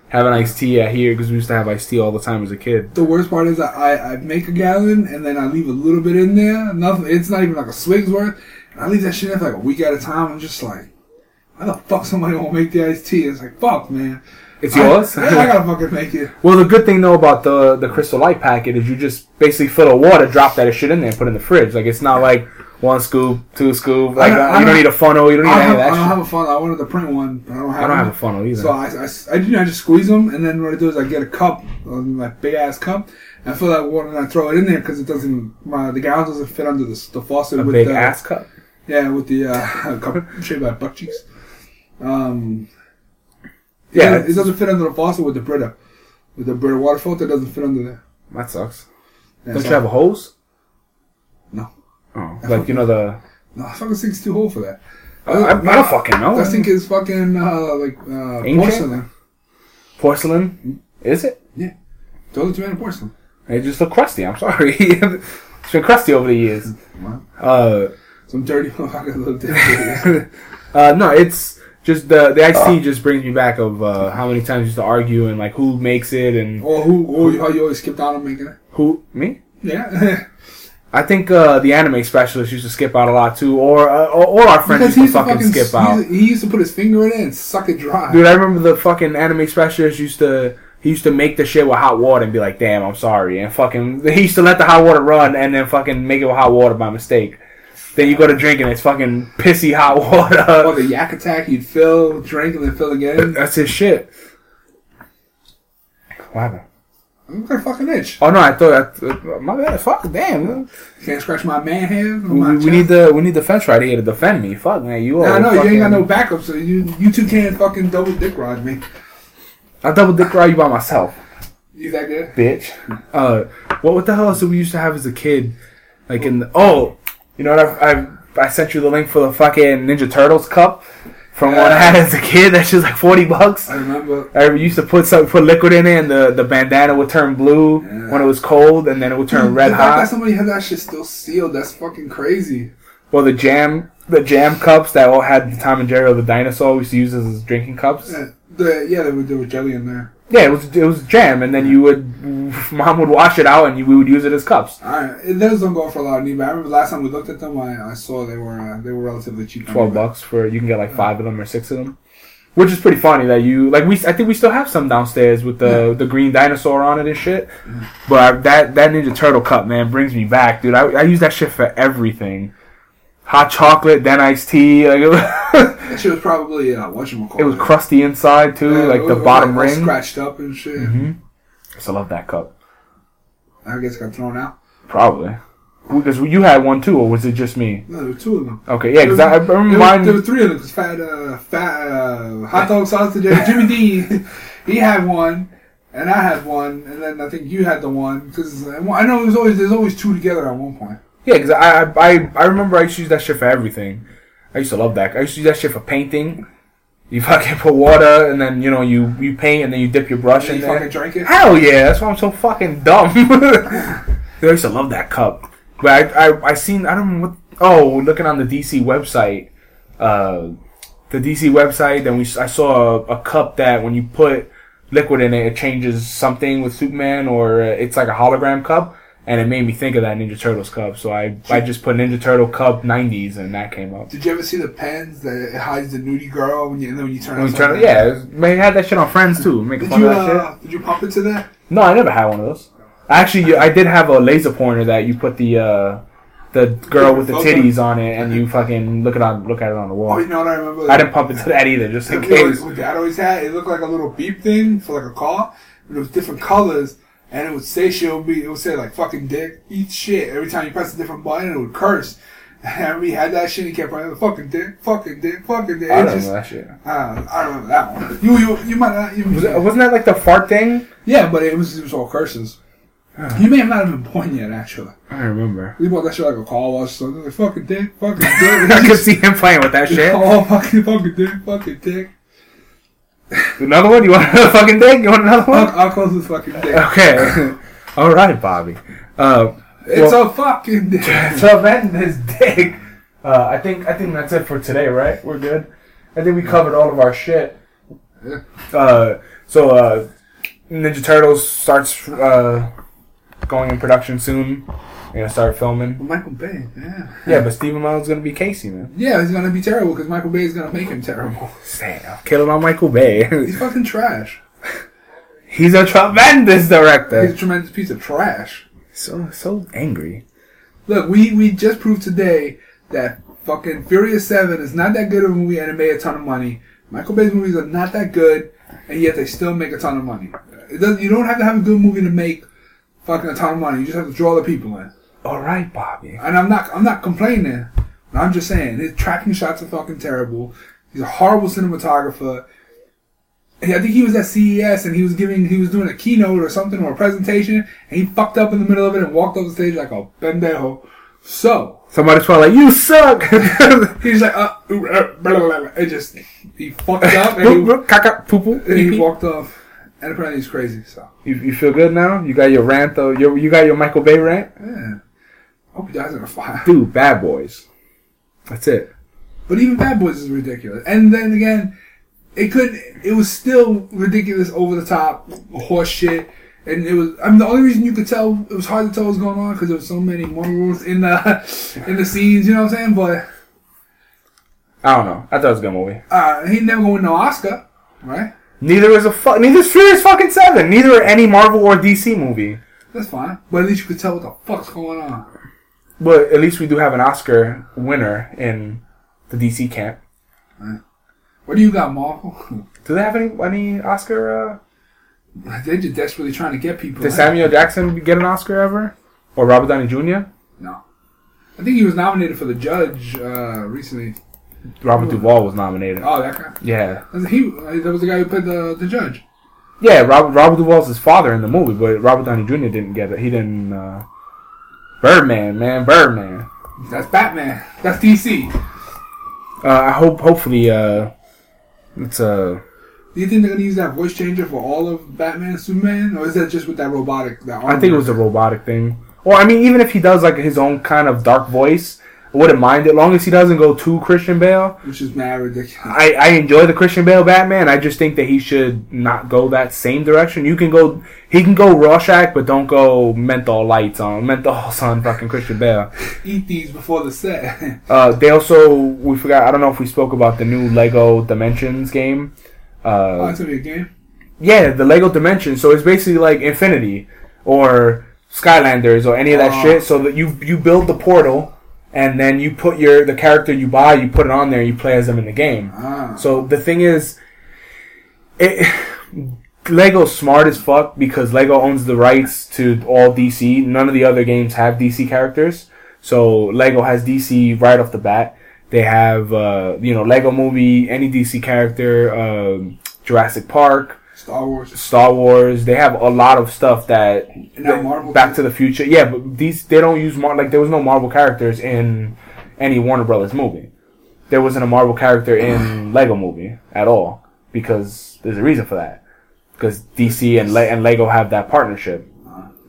having iced tea out here because we used to have iced tea all the time as a kid. The worst part is I, I make a gallon and then I leave a little bit in there. Nothing. It's not even like a swig's worth. And I leave that shit in for like a week at a time. I'm just like, why the fuck somebody won't make the iced tea? It's like fuck, man. It's yours. I, I gotta fucking make it. well, the good thing though about the the Crystal Light packet is you just basically fill the water, drop that shit in there, and put it in the fridge. Like it's not like one scoop, two scoop. Like don't- uh, you don't don't- need a funnel. You don't need I any don't, of have, that I don't shit. have a funnel. I wanted to print one, but I don't have. I don't one. have a funnel either. So I, I, I, you know, I just squeeze them, and then what I do is I get a cup, um, like big ass cup, and I fill that water and I throw it in there because it doesn't, my the gallon doesn't fit under the, the faucet a with big the ass cup. yeah with the uh, cup shaped like butt cheeks. Um, Yeah, it doesn't fit under the faucet with the Brita, with the Brita water filter. Doesn't fit under there. That sucks. Yeah, Don't you have a hose? No. Oh, like you know the. No, I fucking sink's too old for that. I, I, I don't fucking know. I think it's fucking uh, like uh, Ancient? porcelain. Porcelain? Is it? Yeah. Totally made of porcelain. It just look crusty. I'm sorry. it's been crusty over the years. Wow. Uh, Some dirty motherfucker little dirty. uh, no, it's just the the iced tea just brings me back of uh, how many times we used to argue and like who makes it and Or who? Or how you always skipped out on making it? who me. Yeah. I think uh, the anime specialist used to skip out a lot too, or uh, or, or our friends because used he to used to fucking, skip out. He, he used to put his finger in it and suck it dry. Dude, I remember the fucking anime specialist used to he used to make the shit with hot water and be like, "Damn, I'm sorry," and fucking he used to let the hot water run and then fucking make it with hot water by mistake. Then you go to drink and it's fucking pissy hot or water. the yak attack, you'd fill, drink, and then fill again. That's his shit. Happened? I'm gonna fucking itch. Oh no, I thought that, uh, my bad. Fuck, damn. Can't scratch my man hand. We, we need the we need the fence right here to defend me. Fuck man, you. Nah, no, you ain't got no backup, so you you two can't fucking double dick ride me. I double dick ride you by myself. You that good? bitch. Uh, what what the hell else did we used to have as a kid? Like in the, oh, you know what? I, I I sent you the link for the fucking Ninja Turtles cup from what I had as a kid. That's just like forty bucks. I remember. I used to put some put liquid in it, and the, the bandana would turn blue Yeah. when it was cold, and then it would turn red the fact that hot. somebody had that shit still sealed, that's fucking crazy. Well, the jam the jam cups that all had the Tom and Jerry or the dinosaur we used to use as drinking cups. Yeah, the, yeah, they would do with jelly in there. Yeah, it was it was jam, and then you would mom would wash it out, and you, we would use it as cups. Alright, those don't go for a lot of need, but I remember last time we looked at them, I, I saw they were uh, they were relatively cheap. twelve bucks for you can get like five of them or six of them, which is pretty funny that you like. We I think we still have some downstairs with the the green dinosaur on it and shit. But I, that that Ninja Turtle cup man brings me back, dude. I, I use that shit for everything. Hot chocolate, then iced tea. Like it was, That shit was probably uh, whatchamacallit. it was crusty inside too, Yeah, like it the bottom like, ring. scratched up and shit. Mm-hmm. I still love that cup. I guess it got thrown out. Probably. Because you had one too, or was it just me? No, there were two of them. Okay, yeah, because I, I remember There, was, mine. there were three of them. Cause fat, uh, fat, uh, hot dog sausage. Jimmy Dean, he had one, and I had one, and then I think you had the one. Because I know there's always there's always two together at one point. Yeah, because I, I I remember I used to use that shit for everything. I used to love that. I used to use that shit for painting. You fucking put water and then you know you you paint and then you dip your brush And in you there. fucking drank it. Hell yeah, that's why I'm so fucking dumb. I used to love that cup. But I, I, I seen, I don't know what, oh, looking on the DC website, uh, the DC website, then we, I saw a, a cup that when you put liquid in it, it changes something with Superman or uh, it's like a hologram cup. And it made me think of that Ninja Turtles cup. So I, I just put Ninja Turtle cup 90s and that came up. Did you ever see the pens that it hides the nudie girl when you, and then when you turn When it you turn yeah, was- man, had that shit on Friends too. Making Did fun you of that shit. uh, did you pop into that? No, I never had one of those. Actually, I did have a laser pointer that you put the uh, the girl with the titties on it, and you fucking look it on look at it on the wall. Oh, you know what I remember? I didn't pump into that either, just in case. what Dad always had it looked like a little beep thing for like a car, but it was different colors, and it would say she'll be. It would say like fucking dick, eat shit every time you press a different button. It would curse. And we had that shit. and He kept playing the fucking dick, fucking dick, fucking dick. I don't just, know that shit. uh, I remember that one. You you you might not. You, Was it, wasn't that like the fart thing? yeah, but it was it was all curses. You may have not have been born yet, actually. I remember. We bought that shit like a car wash. So like fucking dick, fucking dick. I could see him playing with that shit. Oh fucking fucking dick, fucking dick. Another one? You want another fucking dick? You want another one? I'll, I'll close this fucking dick. Okay. All right, Bobby. Uh, It's well- a fucking dick. so then his dick. Uh, I think I think that's it for today, right? We're good. I think we covered all of our shit. Uh, so uh, Ninja Turtles starts uh, going in production soon. They're gonna start filming. Michael Bay, yeah. Yeah, but Stephen Amell's gonna be Casey, man. Yeah, he's gonna be terrible because Michael Bay is gonna make him terrible. Damn, killing on Michael Bay. He's fucking trash. He's a tremendous director. He's a tremendous piece of trash. So so angry. Look, we we just proved today that fucking Furious Seven is not that good of a movie and it made a ton of money. Michael Bay's movies are not that good, and yet they still make a ton of money. It you don't have to have a good movie to make fucking a ton of money. You just have to draw the people in. All right, Bobby. And I'm not I'm not complaining. I'm just saying his tracking shots are fucking terrible. He's a horrible cinematographer. I think he was at CES and he was giving he was doing a keynote or something or a presentation and he fucked up in the middle of it and walked off the stage like a pendejo. So Somebody's probably like, "You suck." he's like, uh, ooh, uh, blah, blah, blah, blah. it just he fucked up and he, Caca, and he walked off. And apparently he's crazy. So You, you feel good now? You got your rant though. You you got your Michael Bay rant, yeah, hope he dies in a fire. dude. Bad Boys. That's it. But even Bad Boys is ridiculous. And then again, it could it was still ridiculous, over the top, horse shit. And it was. I mean, the only reason you could tell it was hard to tell what was going on because there was so many morals in the in the scenes. You know what I'm saying? But I don't know. I thought it was a good movie. uh, he never win no Oscar, right? Neither is a fu- neither is Furious fucking Seven. Neither are any Marvel or DC movie. That's fine. But at least you could tell what the fuck's going on. But at least we do have an Oscar winner in the DC camp. What do you got, Marvel? Do they have any any Oscar? They're just desperately trying to get people. Uh, did. Samuel Jackson get an Oscar ever, or Robert Downey Jr.? No. I think he was nominated for the Judge uh, recently. Robert Duvall was nominated. Oh, that guy. Yeah, He that was the guy who played the the judge. yeah. Robert Robert Duvall's his father in the movie, but Robert Downey Jr. didn't get it. He didn't. Uh, Birdman, man, Birdman. That's Batman. That's DC. Uh, I hope, hopefully, uh, it's uh, Do you think they're gonna use that voice changer for all of Batman and Superman, or is that just with that robotic? That I think it was a robotic thing. Or I mean, even if he does like his own kind of dark voice, I wouldn't mind it, long as he doesn't go to Christian Bale. which is mad ridiculous. I, I enjoy the Christian Bale Batman. I just think that he should not go that same direction. You can go, he can go Rorschach, but don't go menthol lights on menthols on fucking Christian Bale. Eat these before the set. Uh, they also we forgot. I don't know if we spoke about the new Lego Dimensions game. oh, Uh, it's gonna be a game. yeah, the Lego Dimensions. So it's basically like Infinity or Skylanders or any of that Oh. shit. So that you you build the portal. And then you put your the character you buy, you put it on there, you play as them in the game. Ah, So the thing is, it, Lego's smart as fuck because Lego owns the rights to all DC. None of the other games have DC characters. So Lego has DC right off the bat. They have uh, you know Lego movie, any DC character, um, Jurassic Park, Star Wars. Star Wars. They have a lot of stuff that Marvel Back to the Future. Yeah, but these they don't use Mar- like there was no Marvel characters in any Warner Brothers movie. There wasn't a Marvel character in Lego movie at all because there's a reason for that. Because DC and Le- and Lego have that partnership.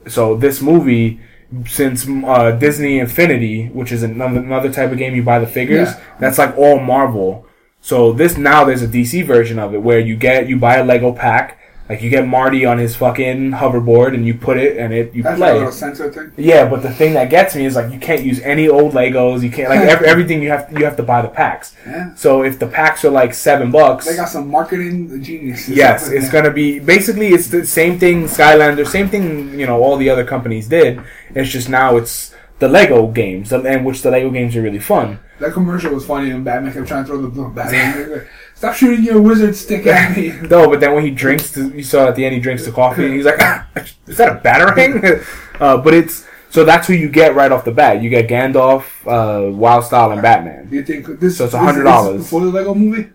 So this movie, since uh, Disney Infinity, which is another, another type of game you buy the figures, Yeah. that's like all Marvel. So this now there's a DC version of it where you get you buy a Lego pack, like you get Marty on his fucking hoverboard and you put it and it you That's a play. little sensor thing. Yeah, but the thing that gets me is like you can't use any old Legos. You can't like ev- everything you have you have to buy the packs. Yeah. So if the packs are like seven bucks, They got some marketing genius. yes, it's there. gonna be basically it's the same thing Skylander, same thing you know all the other companies did. It's just now it's the Lego games, and which the Lego games are really fun. That commercial was funny and Batman kept trying to throw the blue Batman. Like, Stop shooting your wizard stick at me. No, but then when he drinks, the, you saw at the end he drinks the coffee, and he's like, ah, "Is that a batarang?" uh, but it's so that's who you get right off the bat. You get Gandalf, uh, Wyldstyle, and Batman. Do you think this? So it's this- $100. this Before the Lego movie.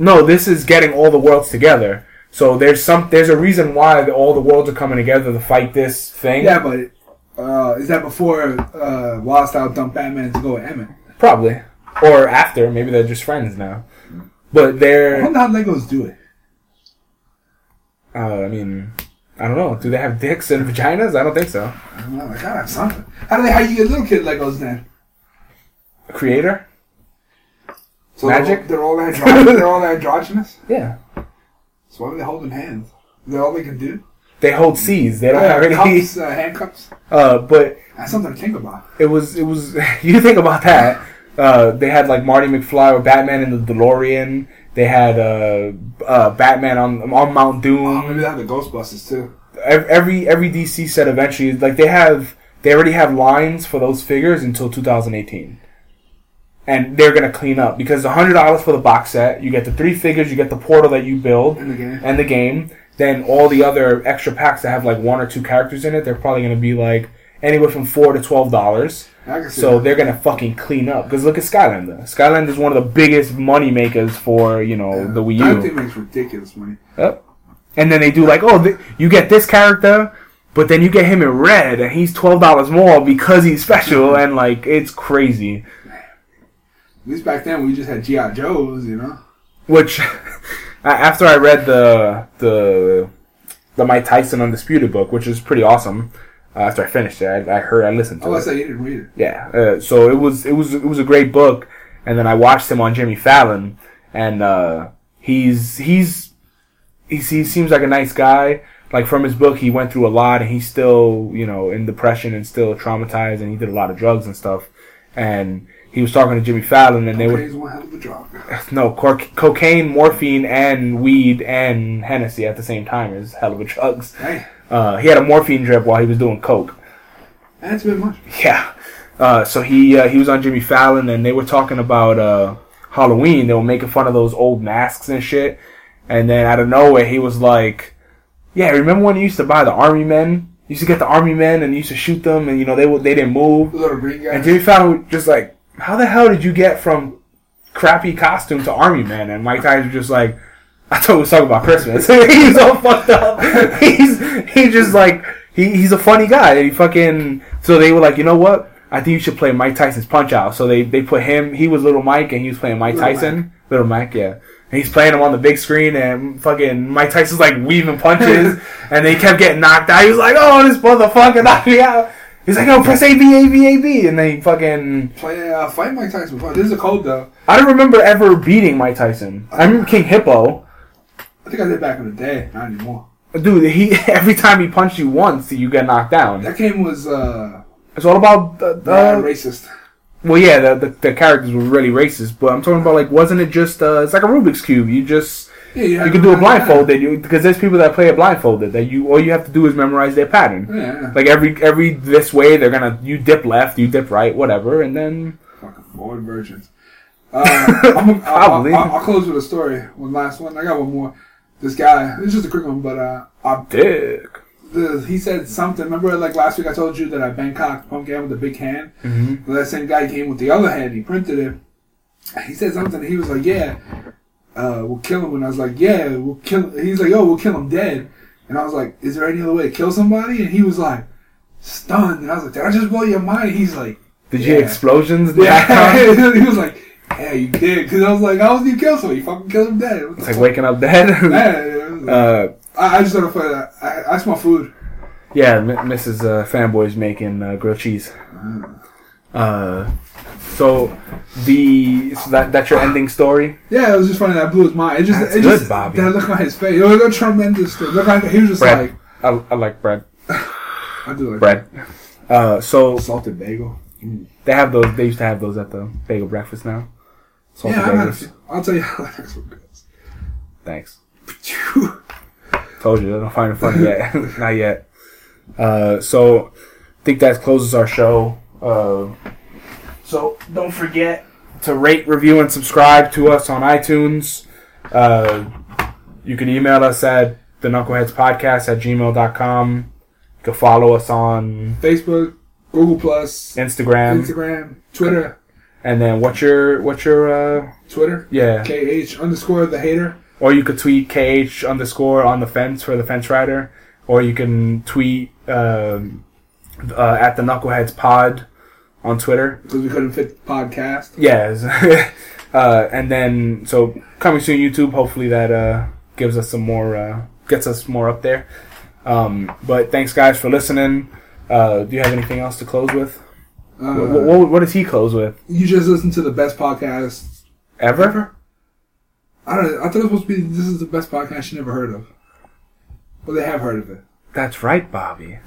No, this is getting all the worlds together. So there's some there's a reason why all the worlds are coming together to fight this thing. Yeah, but uh, is that before uh, Wyldstyle dumped Batman to go with Emmett? Probably. Or after. Maybe they're just friends now. But they're. I wonder how Legos do it. Uh, I mean, I don't know. Do they have dicks and vaginas? I don't think so. I don't know. They gotta have something. How do they? How you get little kid Legos then? A creator? So Magic? They're all, they're all andro- they're all androgynous. Yeah. So why are they holding hands? Is that all they can do? They hold C's. They don't have any. cups, uh, handcuffs. Uh, but That's something to think about. it was it was. you think about that. Uh, they had like Marty McFly or Batman in the DeLorean. They had uh, uh, Batman on on Mount Doom. Oh, maybe they have the Ghostbusters too. every every DC set eventually like they have they already have lines for those figures until 2018, and they're gonna clean up because hundred dollars for the box set, you get the three figures, you get the portal that you build In the game. and the game. Then all the other extra packs that have like one or two characters in it, they're probably gonna be like anywhere from four to twelve dollars. I can see So that. they're gonna fucking clean up because look at Skylander. Skylander is one of the biggest money makers for you know the Wii That U. thing makes ridiculous money. Yep. And then they do like, oh, th- you get this character, but then you get him in red, and he's twelve dollars more because he's special, and like it's crazy. At least back then we just had GI Joes, you know. Which, after I read the the the Mike Tyson Undisputed book, which is pretty awesome. Uh, after I finished it, I, I heard, I listened to Oh, I it. say you didn't read it. Yeah. Uh, so it was it was it was a great book, and then I watched him on Jimmy Fallon, and uh, he's he's he's he seems like a nice guy. Like from his book, he went through a lot, and he's still you know in depression and still traumatized, and he did a lot of drugs and stuff. And he was talking to Jimmy Fallon, and they were Cokaine's one hell of a drug. no cor- cocaine, morphine, and weed and Hennessy at the same time is hell of a drugs. Hey, Uh, he had a morphine drip while he was doing coke. that's a bit much. Yeah. Uh, so he uh, he was on Jimmy Fallon, and they were talking about uh, Halloween. They were making fun of those old masks and shit. And then out of nowhere, he was like, "Yeah, remember when you used to buy the army men? You used to get the army men, and you used to shoot them, and you know they would they didn't move." The little green guy. And Jimmy Fallon was just like, "How the hell did you get from crappy costume to army man?" And Mike Tyson was just like, "I thought we was talking about Christmas." he's all fucked up. He's he just like he, he's a funny guy. And he fucking so they were like, you know what? I think you should play Mike Tyson's Punch Out. So they they put him. He was Little Mike, and he was playing Mike Little Tyson. Little Mike, yeah. And he's playing him on the big screen, and fucking Mike Tyson's like weaving punches, and they kept getting knocked out. He was like, "Oh, this motherfucker knocked me out." He's like, "No, press A B A B A B," and then he fucking. Play, uh, fight Mike Tyson before. This is a code though. I don't remember ever beating Mike Tyson. I remember King Hippo. I think I did back in the day. Not anymore. Dude, he every time he punched you once, you get knocked down. That game was uh, It's all about the, the racist. well, yeah, the, the the characters were really racist, but I'm talking about like, wasn't it just uh, it's like a Rubik's cube? You just Yeah, you have can do it memorize blindfolded you, because there's people that play it blindfolded that you all you have to do is memorize their pattern. Yeah, Like every every this way they're gonna you dip left, you dip right, whatever, and then fucking forward versions. Uh, I'm, I'll, I'll, I'll close with a story. One last one. I got one more. This guy. This is just a quick one, but uh, I, dick. the, he said something. Remember, like last week, I told you that I Bangkok pumpkin with the big hand. Mm-hmm. Well, that same guy came with the other hand. He printed it. He said something. He was like, "Yeah, uh, we'll kill him." And I was like, "Yeah, we'll kill." He's like, "Oh, we'll kill him dead." And I was like, "Is there any other way to kill somebody?" And he was like, stunned. And I was like, "Did I just blow your mind?" He's like, Did you hear explosions? "Yeah." he was like, "Yeah, you did." Because I was like, "How was you kill somebody? You fucking killed him dead." It's like waking up dead. Yeah, uh, I, I just thought of that. I, I smell food. yeah, M- Mrs. Uh, Fanboy's making uh, grilled cheese. Uh, so the so that that's your ending story. Yeah, it was just funny. That blew his mind. It just, That's it good, just, Bobby. That look on his face. It was a tremendous. Look like he was just Bread. like, I, I like bread. I do like Bread. Uh, so salted bagel. they have those. They used to have those at the bagel breakfast now. Yeah, I've had a few. I'll tell you how that actually goes. Thanks. Told you, I don't find it funny yet. Not yet. Uh, so, I think that closes our show. Uh, so, don't forget to rate, review, and subscribe to us on iTunes. Uh, you can email us at the Knuckleheads Podcast at gmail.com. You can follow us on Facebook, Google Plus, Instagram. Instagram, Twitter, And then what's your, what's your, uh, Twitter, yeah. KH underscore the hater. Or you could tweet KH underscore on the fence for the fence rider. Or you can tweet um, uh, at the Knuckleheads Pod on Twitter. Because we couldn't fit the podcast. Yes. uh, and then, so coming soon YouTube, hopefully that uh, gives us some more, uh, gets us more up there. Um, but thanks guys for listening. Uh, do you have anything else to close with? Uh, what, what, what does he close with? You just listen to the best podcast Ever? ever. I don't. know. I thought it was supposed to be. This is the best podcast you never heard of. Well, they have heard of it. That's right, Bobby.